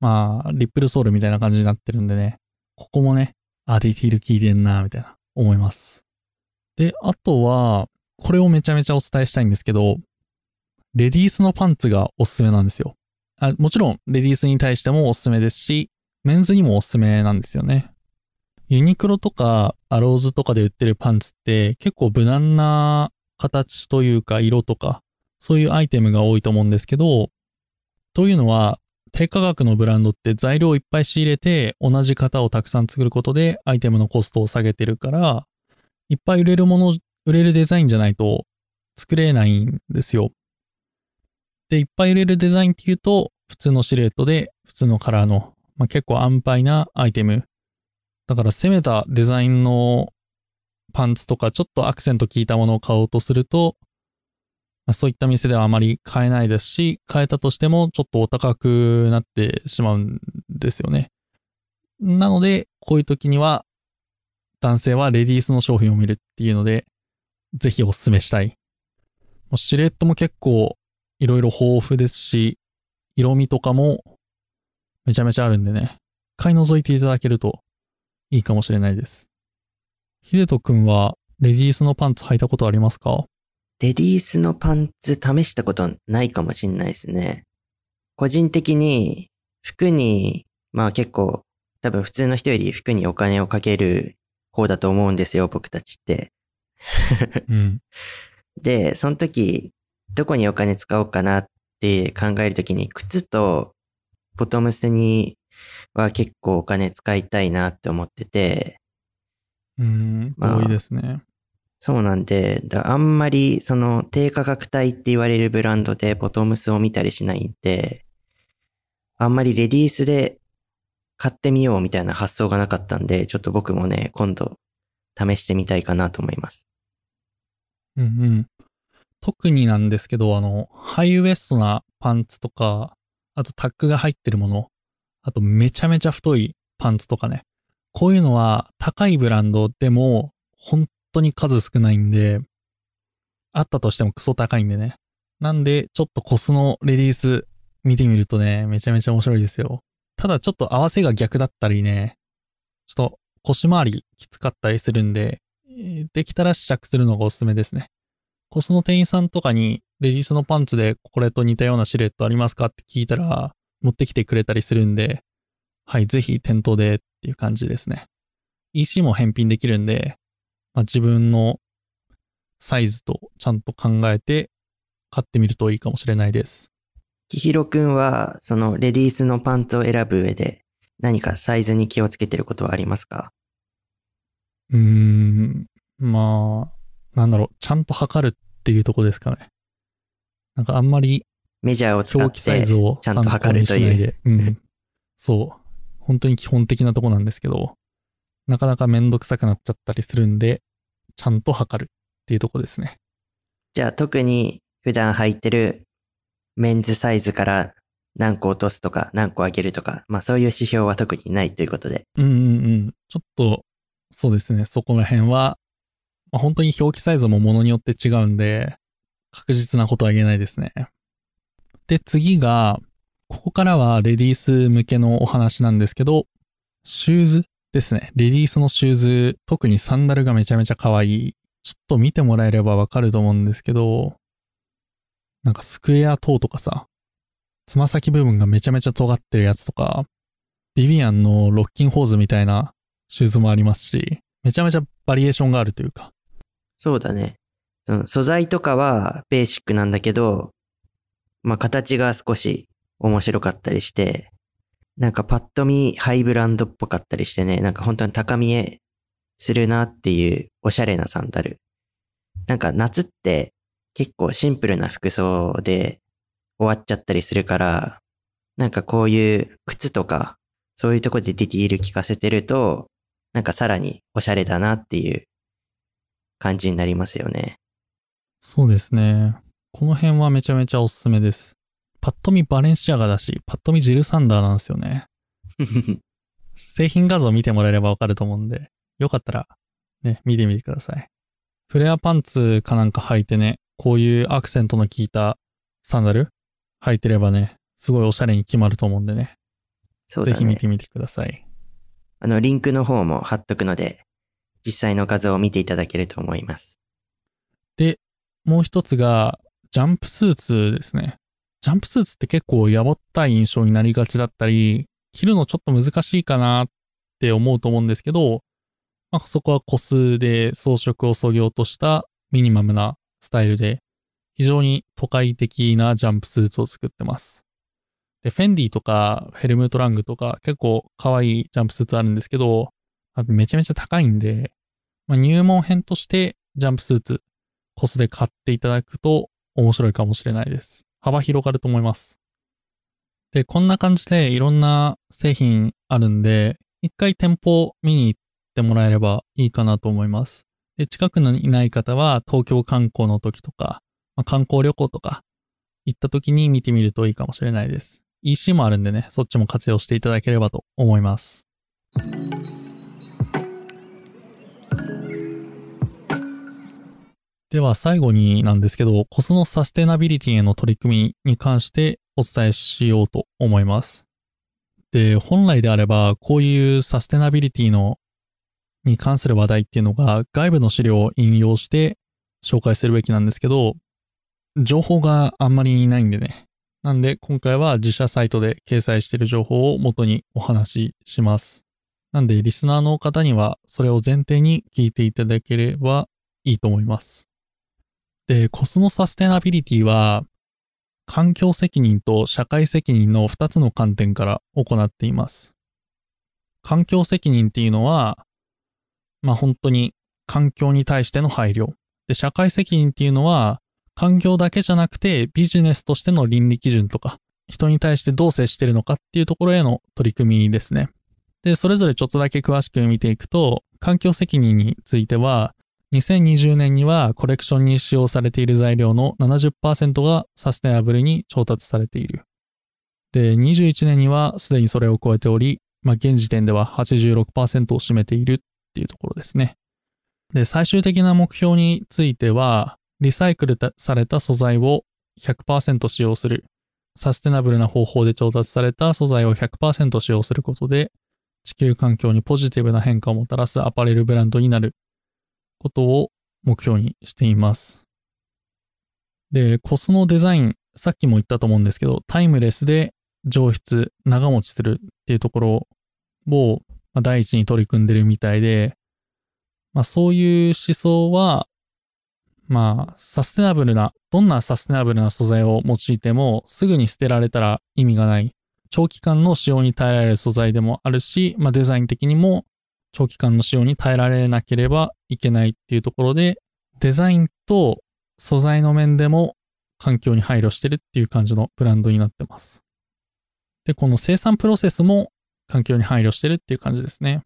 まあ、リップルソールみたいな感じになってるんでね、ここもね、あ、ディティール効いてんな、みたいな、思います。で、あとは、これをめちゃめちゃお伝えしたいんですけど、レディースのパンツがおすすめなんですよ。あもちろん、レディースに対してもおすすめですし、メンズにもおすすめなんですよね。ユニクロとかアローズとかで売ってるパンツって結構無難な形というか色とかそういうアイテムが多いと思うんですけど、というのは低価格のブランドって材料をいっぱい仕入れて同じ型をたくさん作ることでアイテムのコストを下げてるから、いっぱい売れるもの、売れるデザインじゃないと作れないんですよ。で、いっぱい売れるデザインっていうと、普通のシルエットで普通のカラーのまあ、結構安牌なアイテム。だから攻めたデザインのパンツとかちょっとアクセント効いたものを買おうとすると、まあ、そういった店ではあまり買えないですし、買えたとしてもちょっとお高くなってしまうんですよね。なので、こういう時には男性はレディースの商品を見るっていうので、ぜひお勧めしたい。シルエットも結構いろいろ豊富ですし、色味とかもめちゃめちゃあるんでね、買い覗いていただけるといいかもしれないです。ヒデト君はレディースのパンツ履いたことありますか？レディースのパンツ試したことないかもしんないですね。個人的に服に、まあ結構多分普通の人より服にお金をかける方だと思うんですよ、僕たちって。うん、で、その時、どこにお金使おうかなって考えるときに、靴とボトムスには結構お金使いたいなって思ってて。うん、まあ、多いですね。そうなんで、あんまりその低価格帯って言われるブランドでボトムスを見たりしないんで、あんまりレディースで買ってみようみたいな発想がなかったんで、ちょっと僕もね、今度試してみたいかなと思います。うんうん。特になんですけど、あの、ハイウエストなパンツとか、あとタックが入ってるもの、あとめちゃめちゃ太いパンツとかね。こういうのは高いブランドでも本当に数少ないんで、あったとしてもクソ高いんでね。なんで、ちょっとコスのレディース見てみるとね、めちゃめちゃ面白いですよ。ただちょっと合わせが逆だったりね、ちょっと腰回りきつかったりするんで、できたら試着するのがおすすめですね。コスの店員さんとかに、レディースのパンツでこれと似たようなシルエットありますかって聞いたら、持ってきてくれたりするんで、はい、ぜひ店頭でっていう感じですね。EC も返品できるんで、まあ、自分のサイズとちゃんと考えて買ってみるといいかもしれないです。きひろくんは、そのレディースのパンツを選ぶ上で何かサイズに気をつけてることはありますか？うーん、まあ、なんだろう、ちゃんと測るっていうとこですかね。なんかあんまり、メジャーを使って、サイズをちゃんと測るという。うん。そう。本当に基本的なとこなんですけど、なかなかめんどくさくなっちゃったりするんで、ちゃんと測るっていうとこですね。じゃあ特に普段履いてるメンズサイズから何個落とすとか何個上げるとか、まあそういう指標は特にないということで。うんうんうん。ちょっと、そうですね。そこら辺は、まあ、本当に表記サイズもものによって違うんで、確実なことは言えないですね。で、次が、ここからはレディース向けのお話なんですけど、シューズですね。レディースのシューズ、特にサンダルがめちゃめちゃ可愛い。ちょっと見てもらえればわかると思うんですけど、なんかスクエアトーとかさ、つま先部分がめちゃめちゃ尖ってるやつとか、ビビアンのロッキンホーズみたいなシューズもありますし、めちゃめちゃバリエーションがあるというか。そうだね。その素材とかはベーシックなんだけど、まあ形が少し面白かったりして、なんかパッと見ハイブランドっぽかったりしてね、なんか本当に高見えするなっていうおしゃれなサンダル。なんか夏って結構シンプルな服装で終わっちゃったりするから、なんかこういう靴とか、そういうとこでディティール聞かせてると、なんかさらにおしゃれだなっていう感じになりますよね。そうですね。この辺はめちゃめちゃおすすめです。パッと見バレンシアガだし、パッと見ジルサンダーなんですよね。製品画像見てもらえればわかると思うんで、よかったらね、見てみてください。フレアパンツかなんか履いてね、こういうアクセントの効いたサンダル履いてればね、すごいおしゃれに決まると思うんでね。そうだね。ぜひ見てみてください。あの、リンクの方も貼っとくので、実際の画像を見ていただけると思います。で、もう一つが、ジャンプスーツですね。ジャンプスーツって結構やぼったい印象になりがちだったり、着るのちょっと難しいかなって思うと思うんですけど、まあ、そこは個数で装飾を削ぎ落としたミニマムなスタイルで、非常に都会的なジャンプスーツを作ってます。で、フェンディとかヘルムートラングとか結構可愛いジャンプスーツあるんですけど、あとめちゃめちゃ高いんで、まあ、入門編としてジャンプスーツ、コスで買っていただくと面白いかもしれないです。幅広がると思います。で、こんな感じでいろんな製品あるんで、一回店舗見に行ってもらえればいいかなと思います。で、近くにいない方は東京観光の時とか、まあ、観光旅行とか行った時に見てみるといいかもしれないです。EC もあるんでね、そっちも活用していただければと思います。では最後になんですけど、コスのサステナビリティへの取り組みに関してお伝えしようと思います。で、本来であれば、こういうサステナビリティのに関する話題っていうのが外部の資料を引用して紹介するべきなんですけど、情報があんまりないんでね。なんで今回は自社サイトで掲載している情報を元にお話しします。なんでリスナーの方にはそれを前提に聞いていただければいいと思います。で、コスモサステナビリティは環境責任と社会責任の2つの観点から行っています。環境責任っていうのは、まあ本当に環境に対しての配慮。で、社会責任っていうのは、環境だけじゃなくてビジネスとしての倫理基準とか、人に対してどう接してるのかっていうところへの取り組みですね。で、それぞれちょっとだけ詳しく見ていくと、環境責任については、2020年にはコレクションに使用されている材料の70%がサステナブルに調達されている。で、21年にはすでにそれを超えており、まあ、現時点では86%を占めているっていうところですね。で、最終的な目標については、リサイクルされた素材を100%使用する。サステナブルな方法で調達された素材を100%使用することで、地球環境にポジティブな変化をもたらすアパレルブランドになることを目標にしています。で、コスのデザイン、さっきも言ったと思うんですけど、タイムレスで上質、長持ちするっていうところを、ま、第一に取り組んでるみたいで、まあそういう思想は、まあサステナブルな、どんなサステナブルな素材を用いてもすぐに捨てられたら意味がない。長期間の使用に耐えられる素材でもあるし、まあデザイン的にも長期間の使用に耐えられなければいけないっていうところで、デザインと素材の面でも環境に配慮してるっていう感じのブランドになってます。で、この生産プロセスも環境に配慮してるっていう感じですね。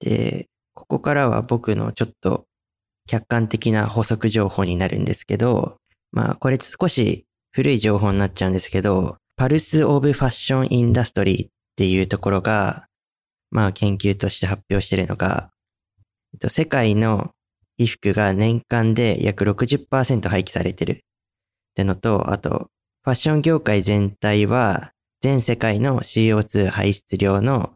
で、ここからは僕のちょっと客観的な補足情報になるんですけど、まあこれ少し古い情報になっちゃうんですけど、パルス・オブ・ファッション・インダストリーっていうところが、まあ研究として発表してるのが、世界の衣服が年間で約60%廃棄されてるってのと、あと、ファッション業界全体は全世界の CO2 排出量の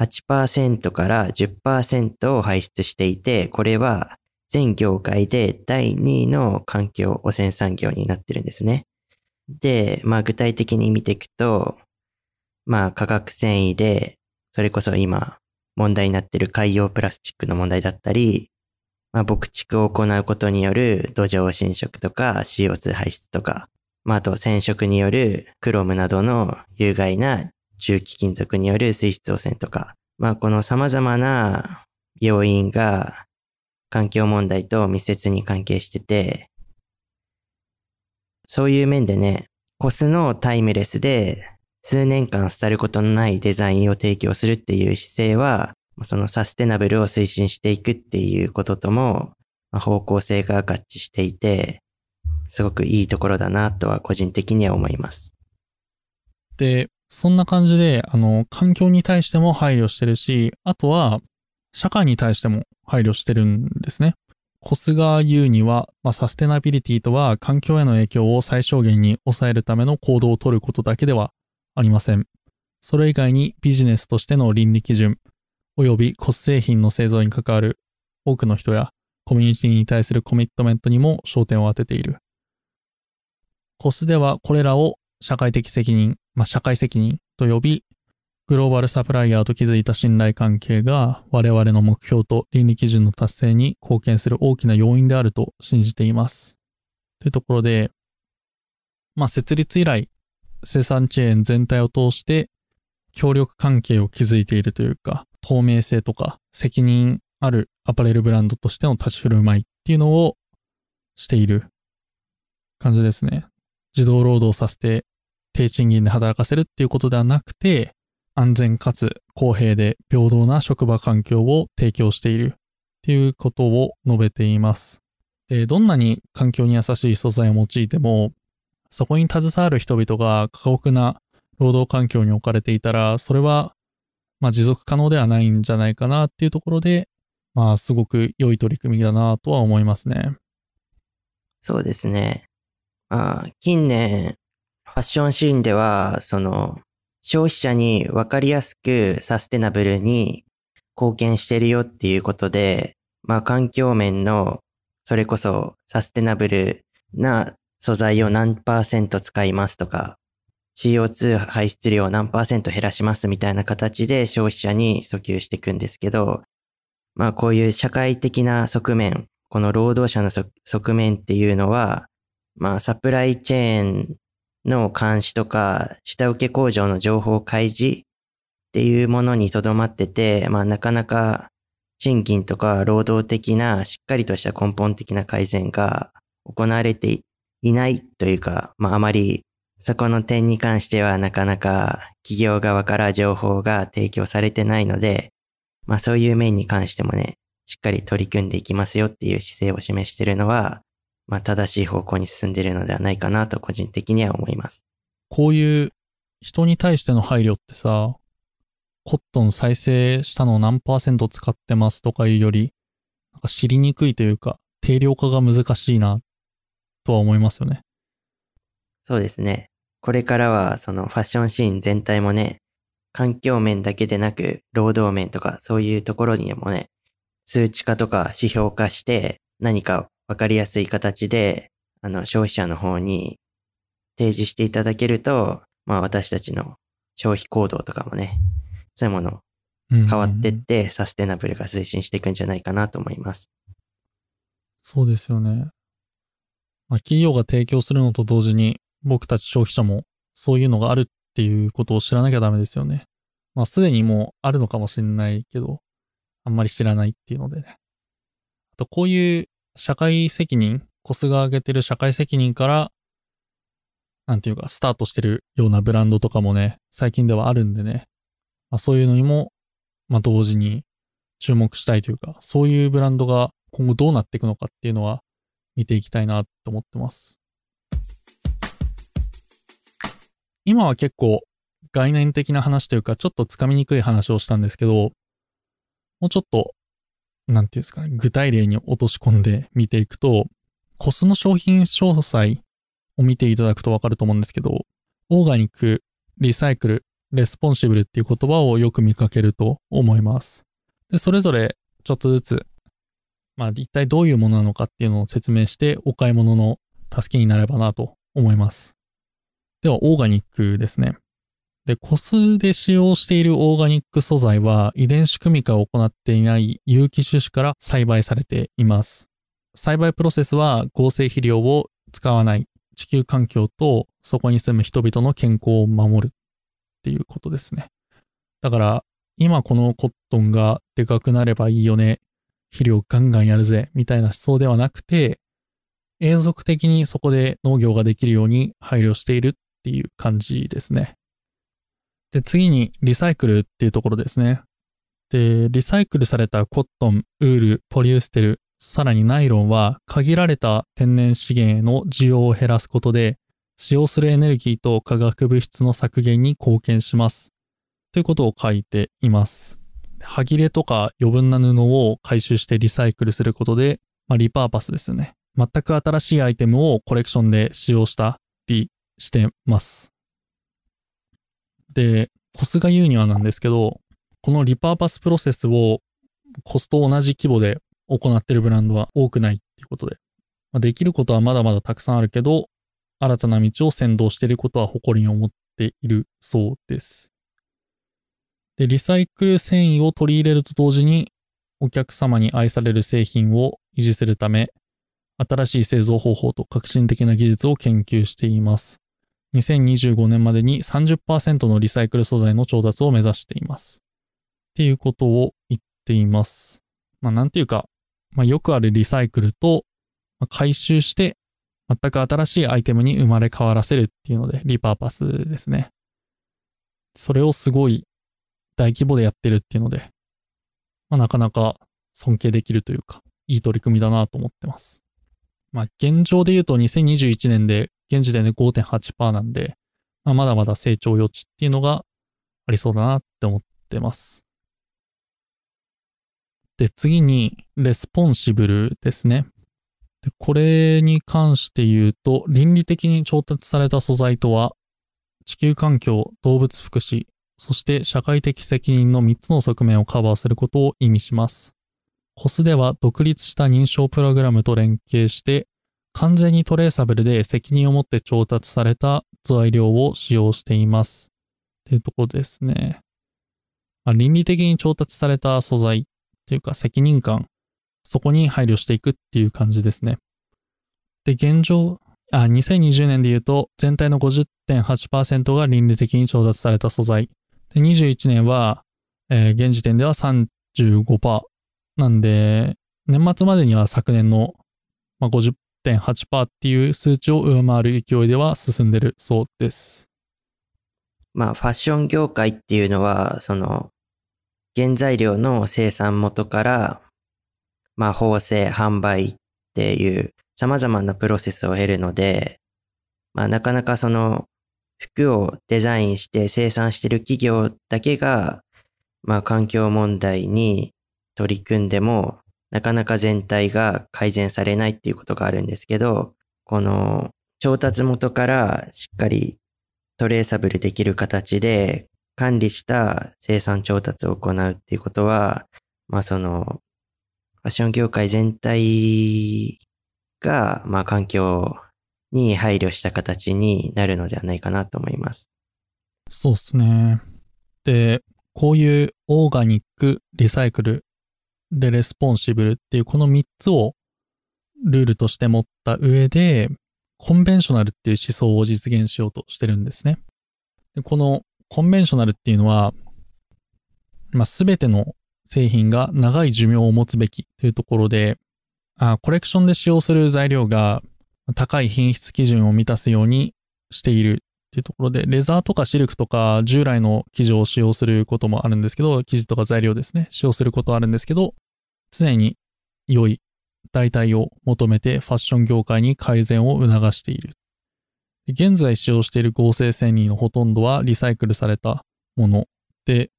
8%から10%を排出していて、これは全業界で第2位の環境汚染産業になってるんですね。で、まあ具体的に見ていくと、まあ化学繊維で、それこそ今問題になってる海洋プラスチックの問題だったり、まあ牧畜を行うことによる土壌侵食とか CO2 排出とか、まああと染色によるクロムなどの有害な重機金属による水質汚染とか、まあこの様々な要因が環境問題と密接に関係してて、そういう面でね、コスのタイムレスで数年間廃ることのないデザインを提供するっていう姿勢は、そのサステナブルを推進していくっていうこととも、方向性が合致していて、すごくいいところだなとは個人的には思います。で、そんな感じで、あの、環境に対しても配慮してるし、あとは、社会に対しても配慮してるんですね。コスが言うには、まあ、サステナビリティとは環境への影響を最小限に抑えるための行動をとることだけではありません。それ以外にビジネスとしての倫理基準、及びコス製品の製造に関わる多くの人やコミュニティに対するコミットメントにも焦点を当てている。コスではこれらを社会的責任、まあ、社会責任と呼び、グローバルサプライヤーと築いた信頼関係が我々の目標と倫理基準の達成に貢献する大きな要因であると信じています。というところで、まあ、設立以来、生産チェーン全体を通して協力関係を築いているというか、透明性とか責任あるアパレルブランドとしての立ち振る舞いっていうのをしている感じですね。自動労働させて低賃金で働かせるっていうことではなくて、安全かつ公平で平等な職場環境を提供しているっていうことを述べています。で、どんなに環境に優しい素材を用いても、そこに携わる人々が過酷な労働環境に置かれていたら、それは、まあ、持続可能ではないんじゃないかなっていうところで、まあ、すごく良い取り組みだなとは思いますね。そうですね。あ近年、ファッションシーンでは、その、消費者に分かりやすくサステナブルに貢献してるよっていうことで、まあ環境面の、それこそサステナブルな素材を何パーセント使いますとか、CO2 排出量を何パーセント減らしますみたいな形で消費者に訴求していくんですけど、まあこういう社会的な側面、この労働者の側面っていうのは、まあサプライチェーンの監視とか、下請け工場の情報開示っていうものにとどまってて、まあなかなか賃金とか労働的なしっかりとした根本的な改善が行われていないというか、まああまりそこの点に関してはなかなか企業側から情報が提供されてないので、まあそういう面に関してもね、しっかり取り組んでいきますよっていう姿勢を示しているのは、まあ正しい方向に進んでいるのではないかなと個人的には思います。こういう人に対しての配慮ってさ、コットン再生したのを何パーセント使ってますとかいうより、なんか知りにくいというか、定量化が難しいな、とは思いますよね。そうですね。これからは、そのファッションシーン全体もね、環境面だけでなく、労働面とか、そういうところにもね、数値化とか指標化して、何かわかりやすい形で、あの、消費者の方に提示していただけると、まあ私たちの消費行動とかもね、そういうもの変わってって、サステナブルが推進していくんじゃないかなと思います。そうですよね。まあ、企業が提供するのと同時に、僕たち消費者もそういうのがあるっていうことを知らなきゃダメですよね。まあ、すでにもうあるのかもしれないけど、あんまり知らないっていうのでね。あと、こういう社会責任、コスが上げてる社会責任から、なんていうか、スタートしてるようなブランドとかもね、最近ではあるんでね。まあ、そういうのにも、まあ、同時に注目したいというか、そういうブランドが今後どうなっていくのかっていうのは見ていきたいなと思ってます。今は結構概念的な話というか、ちょっとつかみにくい話をしたんですけど、もうちょっと、なんていうんですかね、具体例に落とし込んで見ていくと、 COS の商品詳細を見ていただくとわかると思うんですけど、オーガニック、リサイクル、 responsible っていう言葉をよく見かけると思います。で、それぞれちょっとずつ、まあ一体どういうものなのかっていうのを説明してお買い物の助けになればなと思います。では、オーガニックですね。で、コスで使用しているオーガニック素材は遺伝子組み換えを行っていない有機種子から栽培されています。栽培プロセスは合成肥料を使わない地球環境とそこに住む人々の健康を守るっていうことですね。だから、今このコットンがでかくなればいいよね。肥料ガンガンやるぜ。みたいな思想ではなくて、永続的にそこで農業ができるように配慮しているっていう感じですね。で、次にリサイクルっていうところですね。で、リサイクルされたコットン、ウール、ポリエステル、さらにナイロンは限られた天然資源への需要を減らすことで使用するエネルギーと化学物質の削減に貢献します。ということを書いています。歯切れとか余分な布を回収してリサイクルすることで、まあ、リパーパスですよね。全く新しいアイテムをコレクションで使用したりしてます。で、コスが言うにはなんですけど、このリパーパスプロセスをコスと同じ規模で行ってるブランドは多くないっていうことで、まあ、できることはまだまだたくさんあるけど、新たな道を先導していることは誇りに思っているそうです。で、リサイクル繊維を取り入れると同時に、お客様に愛される製品を維持するため、新しい製造方法と革新的な技術を研究しています。2025年までに30%のリサイクル素材の調達を目指しています。っていうことを言っています。まあ、なんていうか、まあ、よくあるリサイクルと、まあ、回収して全く新しいアイテムに生まれ変わらせるっていうので、リパーパスですね。それをすごい大規模でやってるっていうので、まあ、なかなか尊敬できるというか、いい取り組みだなと思ってます。まあ、現状で言うと2021年で、現時点で5.8%なんで、まあ、まだまだ成長余地っていうのがありそうだなって思ってます。で、次に、 responsible ですね。で、これに関して言うと、倫理的に調達された素材とは、地球環境、動物福祉、そして社会的責任の3つの側面をカバーすることを意味します。コスでは独立した認証プログラムと連携して、完全にトレーサブルで責任を持って調達された材料を使用しています。っていうとこですね。まあ、倫理的に調達された素材っていうか責任感、そこに配慮していくっていう感じですね。で、現状、あ、2020年で言うと全体の50.8%が倫理的に調達された素材。で、21年は、えー、現時点では35%なんで、年末までには昨年の、まあ、50.8%っていう数値を上回る勢いでは進んでるそうです。まあ、ファッション業界っていうのは、その、原材料の生産元から、まあ、縫製、販売っていう様々なプロセスを経るので、まあ、なかなかその服をデザインして生産してる企業だけが、まあ、環境問題に取り組んでも、なかなか全体が改善されないっていうことがあるんですけど、この調達元からしっかりトレーサブルできる形で管理した生産調達を行うっていうことは、まあその、ファッション業界全体が、まあ環境に配慮した形になるのではないかなと思います。そうですね。で、こういうオーガニック、リサイクル、で、 responsible っていうこの3つをルールとして持った上で、 conventional っていう思想を実現しようとしてるんですね。でこの conventional っていうのは、まあ、全ての製品が長い寿命を持つべきというところで、あコレクションで使用する材料が高い品質基準を満たすようにしているっていうところで、レザーとかシルクとか従来の生地を使用することもあるんですけど、生地とか材料ですね、使用することはあるんですけど、常に良い代替を求めてファッション業界に改善を促している。現在使用している合成繊維のほとんどはリサイクルされたもので、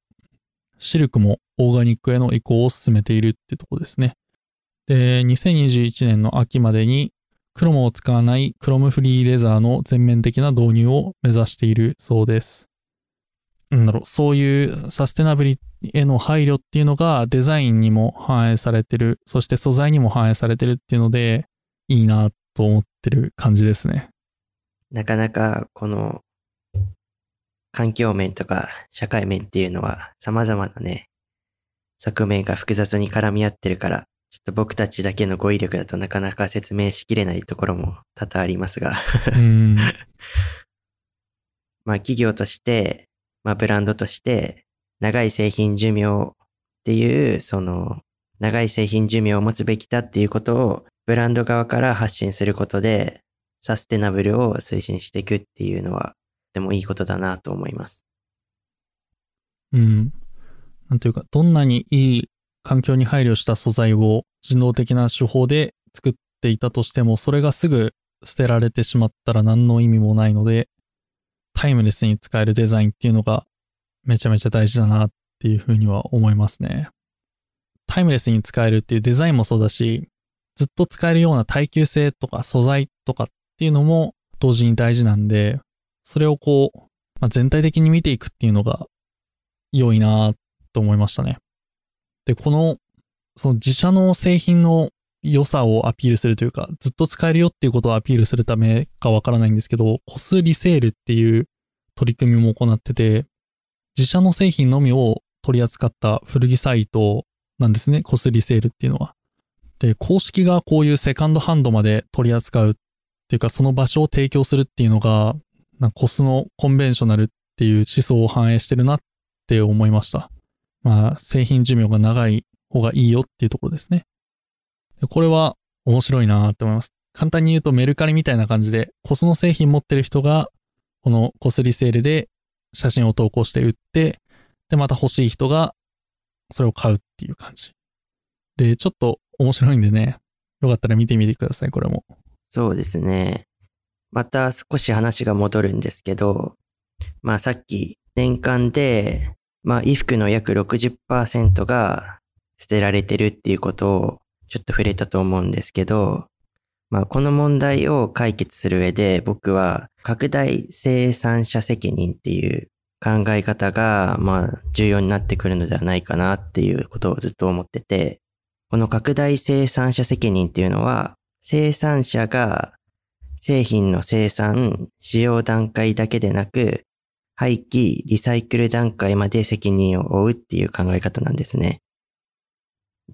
シルクもオーガニックへの移行を進めているってとこですね。で、2021年の秋までにクロムを使わないクロムフリーレザーの全面的な導入を目指しているそうです。なんだろう、そういうサステナブリへの配慮っていうのがデザインにも反映されてる、そして素材にも反映されてるっていうので、いいなと思ってる感じですね。なかなかこの環境面とか社会面っていうのは様々なね、側面が複雑に絡み合ってるから、ちょっと僕たちだけの語彙力だとなかなか説明しきれないところも多々ありますが まあ企業として、まあブランドとして、長い製品寿命っていう、その、長い製品寿命を持つべきだっていうことをブランド側から発信することで、サステナブルを推進していくっていうのは、でもいいことだなと思います。うん。なんというか、どんなにいい環境に配慮した素材を人道的な手法で作っていたとしても、それがすぐ捨てられてしまったら何の意味もないので、タイムレスに使えるデザインっていうのがめちゃめちゃ大事だなっていうふうには思いますね。タイムレスに使えるっていうデザインもそうだし、ずっと使えるような耐久性とか素材とかっていうのも同時に大事なんで、それをこう、まあ、全体的に見ていくっていうのが良いなと思いましたね。で、この、その自社の製品の良さをアピールするというか、ずっと使えるよっていうことをアピールするためかわからないんですけど、コスリセールっていう取り組みも行ってて、自社の製品のみを取り扱った古着サイトなんですね、コスリセールっていうのは。で、公式がこういうセカンドハンドまで取り扱うっていうか、その場所を提供するっていうのが、コスのコンベンショナルっていう思想を反映してるなって思いました。まあ、製品寿命が長い方がいいよっていうところですね。これは面白いなって思います。簡単に言うとメルカリみたいな感じで、コスの製品持ってる人が、このコスリセールで写真を投稿して売って、で、また欲しい人がそれを買うっていう感じ。で、ちょっと面白いんでね、よかったら見てみてください、これも。そうですね。また少し話が戻るんですけど、まあさっき年間で、まあ衣服の約60%が捨てられてるっていうことをちょっと触れたと思うんですけど、まあこの問題を解決する上で僕は拡大生産者責任っていう考え方がまあ重要になってくるのではないかなっていうことをずっと思ってて、この拡大生産者責任っていうのは生産者が製品の生産、使用段階だけでなく、廃棄、リサイクル段階まで責任を負うっていう考え方なんですね。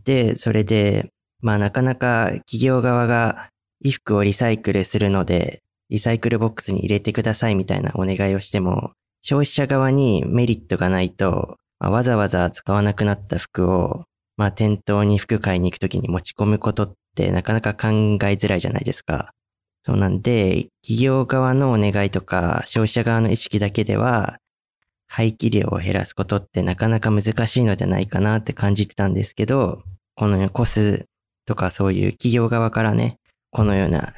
で、それで、まあなかなか企業側が衣服をリサイクルするので、リサイクルボックスに入れてくださいみたいなお願いをしても、消費者側にメリットがないと、まあ、わざわざ使わなくなった服を、まあ店頭に服買いに行くときに持ち込むことってなかなか考えづらいじゃないですか。そうなんで、企業側のお願いとか、消費者側の意識だけでは、廃棄量を減らすことってなかなか難しいのではないかなって感じてたんですけど、このようなコスとかそういう企業側からね、このような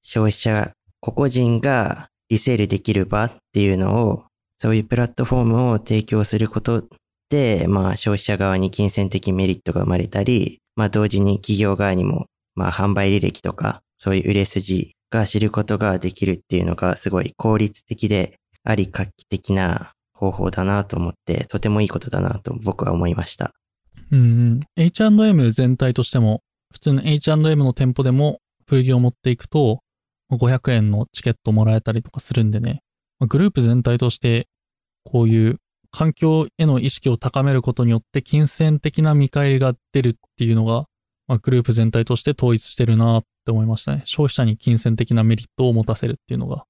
消費者、個々人がリセールできる場っていうのを、そういうプラットフォームを提供することで、まあ消費者側に金銭的メリットが生まれたり、まあ同時に企業側にも、まあ販売履歴とか、そういう売れ筋が知ることができるっていうのがすごい効率的であり画期的な方法だなと思って、とてもいいことだなと僕は思いました。うん、H&M 全体としても、普通の H&M の店舗でも古着を持っていくと、500円のチケットもらえたりとかするんでね、グループ全体としてこういう環境への意識を高めることによって金銭的な見返りが出るっていうのがまあ、グループ全体として統一してるなって思いましたね。消費者に金銭的なメリットを持たせるっていうのが。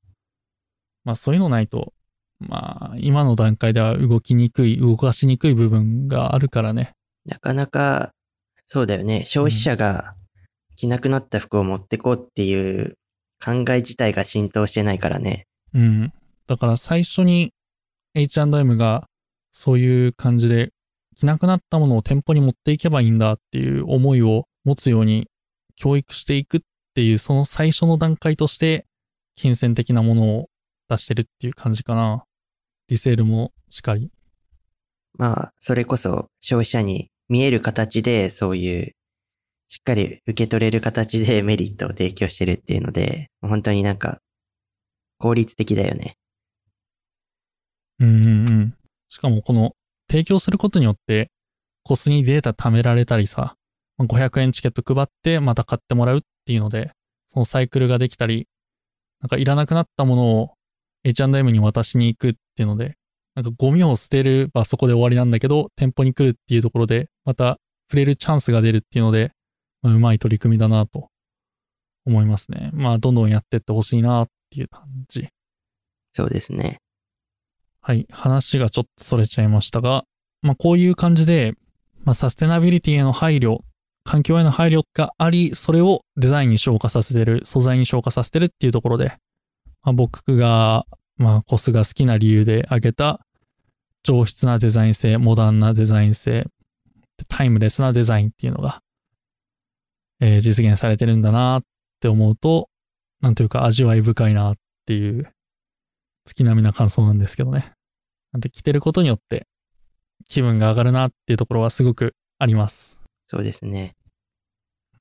まあそういうのないと、まあ今の段階では動きにくい、動かしにくい部分があるからね。なかなか、そうだよね。消費者が着なくなった服を持ってこうっていう考え自体が浸透してないからね。うん。だから最初に H&M がそういう感じで着なくなったものを店舗に持っていけばいいんだっていう思いを持つように教育していくっていう、その最初の段階として、金銭的なものを出してるっていう感じかな。リセールもしっかり。まあ、それこそ消費者に見える形で、そういう、しっかり受け取れる形で メリットを提供してるっていうので、本当になんか、効率的だよね。うんうんうん。しかもこの提供することによって、コスにデータ貯められたりさ、500円チケット配ってまた買ってもらうっていうので、そのサイクルができたり、なんかいらなくなったものを H&M に渡しに行くっていうので、なんかゴミを捨てるばそこで終わりなんだけど、店舗に来るっていうところで、また触れるチャンスが出るっていうので、まあ、うまい取り組みだなと思いますね。まあ、どんどんやってってほしいなっていう感じ。そうですね。はい。話がちょっとそれちゃいましたが、まあ、こういう感じで、まあ、サステナビリティへの配慮環境への配慮があり、それをデザインに昇華させてる、素材に昇華させてるっていうところで、まあ、僕が、まあ、コスが好きな理由で挙げた、上質なデザイン性、モダンなデザイン性、タイムレスなデザインっていうのが、えー、実現されてるんだなって思うと、なんというか味わい深いなっていう、月並みな感想なんですけどね。なんて着てることによって気分が上がるなっていうところはすごくあります。そうですね。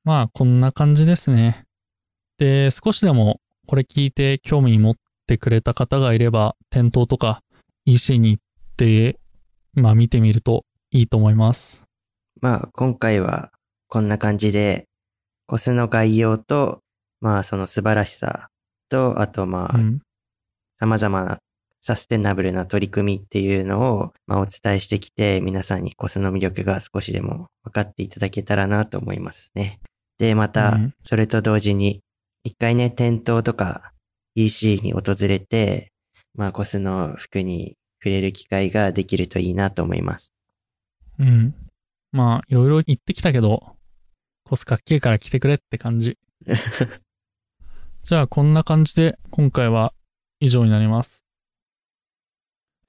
まあ、こんな感じですね。で、少しでもこれ聞いて興味持ってくれた方がいれば、店頭とか EC に行って、まあ見てみるといいと思います。まあ、今回はこんな感じで、コスの概要と、まあその素晴らしさと、あとまあ、様々なサステナブルな取り組みっていうのを、まあ、お伝えしてきて、皆さんにコスの魅力が少しでも分かっていただけたらなと思いますね。で、また、それと同時に、一回ね、店頭とか EC に訪れて、まあ、コスの服に触れる機会ができるといいなと思います。うん。まあ、いろいろ言ってきたけど、コスかっけえから来てくれって感じ。じゃあこんな感じで今回は以上になります。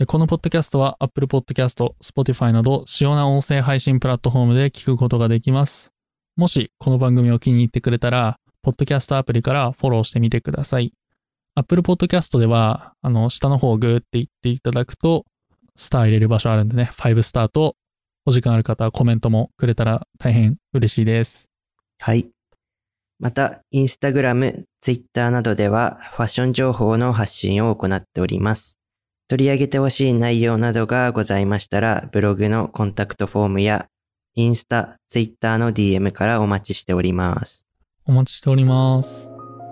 このポッドキャストは Apple Podcast、Spotify など主要な音声配信プラットフォームで聞くことができます。もしこの番組を気に入ってくれたら、ポッドキャストアプリからフォローしてみてください。Apple Podcast では、あの、下の方をグーって言っていただくと、スター入れる場所あるんでね、5スターと、お時間ある方はコメントもくれたら大変嬉しいです。はい。また、インスタグラム、ツイッターなどではファッション情報の発信を行っております。取り上げてほしい内容などがございましたら、ブログのコンタクトフォームや、インスタ、ツイッターの DM からお待ちしております。お待ちしております。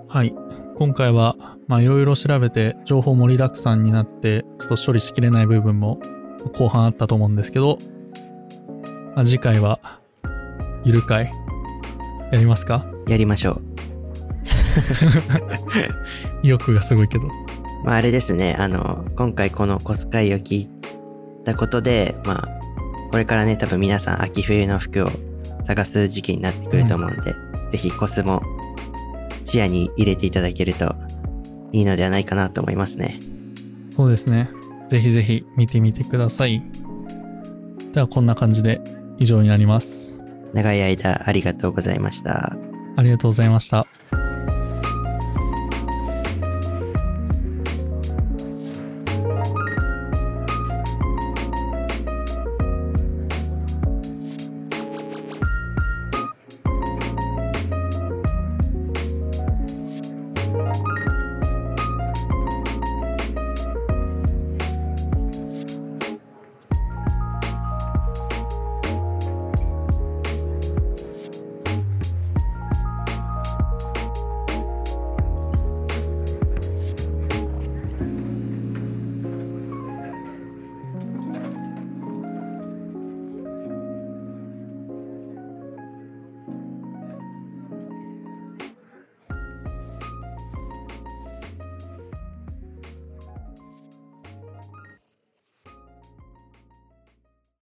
はい。今回は、まあいろいろ調べて情報盛りだくさんになって、ちょっと処理しきれない部分も後半あったと思うんですけど、まあ、次回は、ゆる会、やりますか？やりましょう。意欲がすごいけど。まあ、あれですね、あの、今回このコス会を聞いたことで、まあ、これからね、多分皆さん秋冬の服を探す時期になってくると思うんで、ぜひコスも視野に入れていただけるといいのではないかなと思いますね。そうですね。ぜひぜひ見てみてください。ではこんな感じで以上になります。長い間ありがとうございました。ありがとうございました。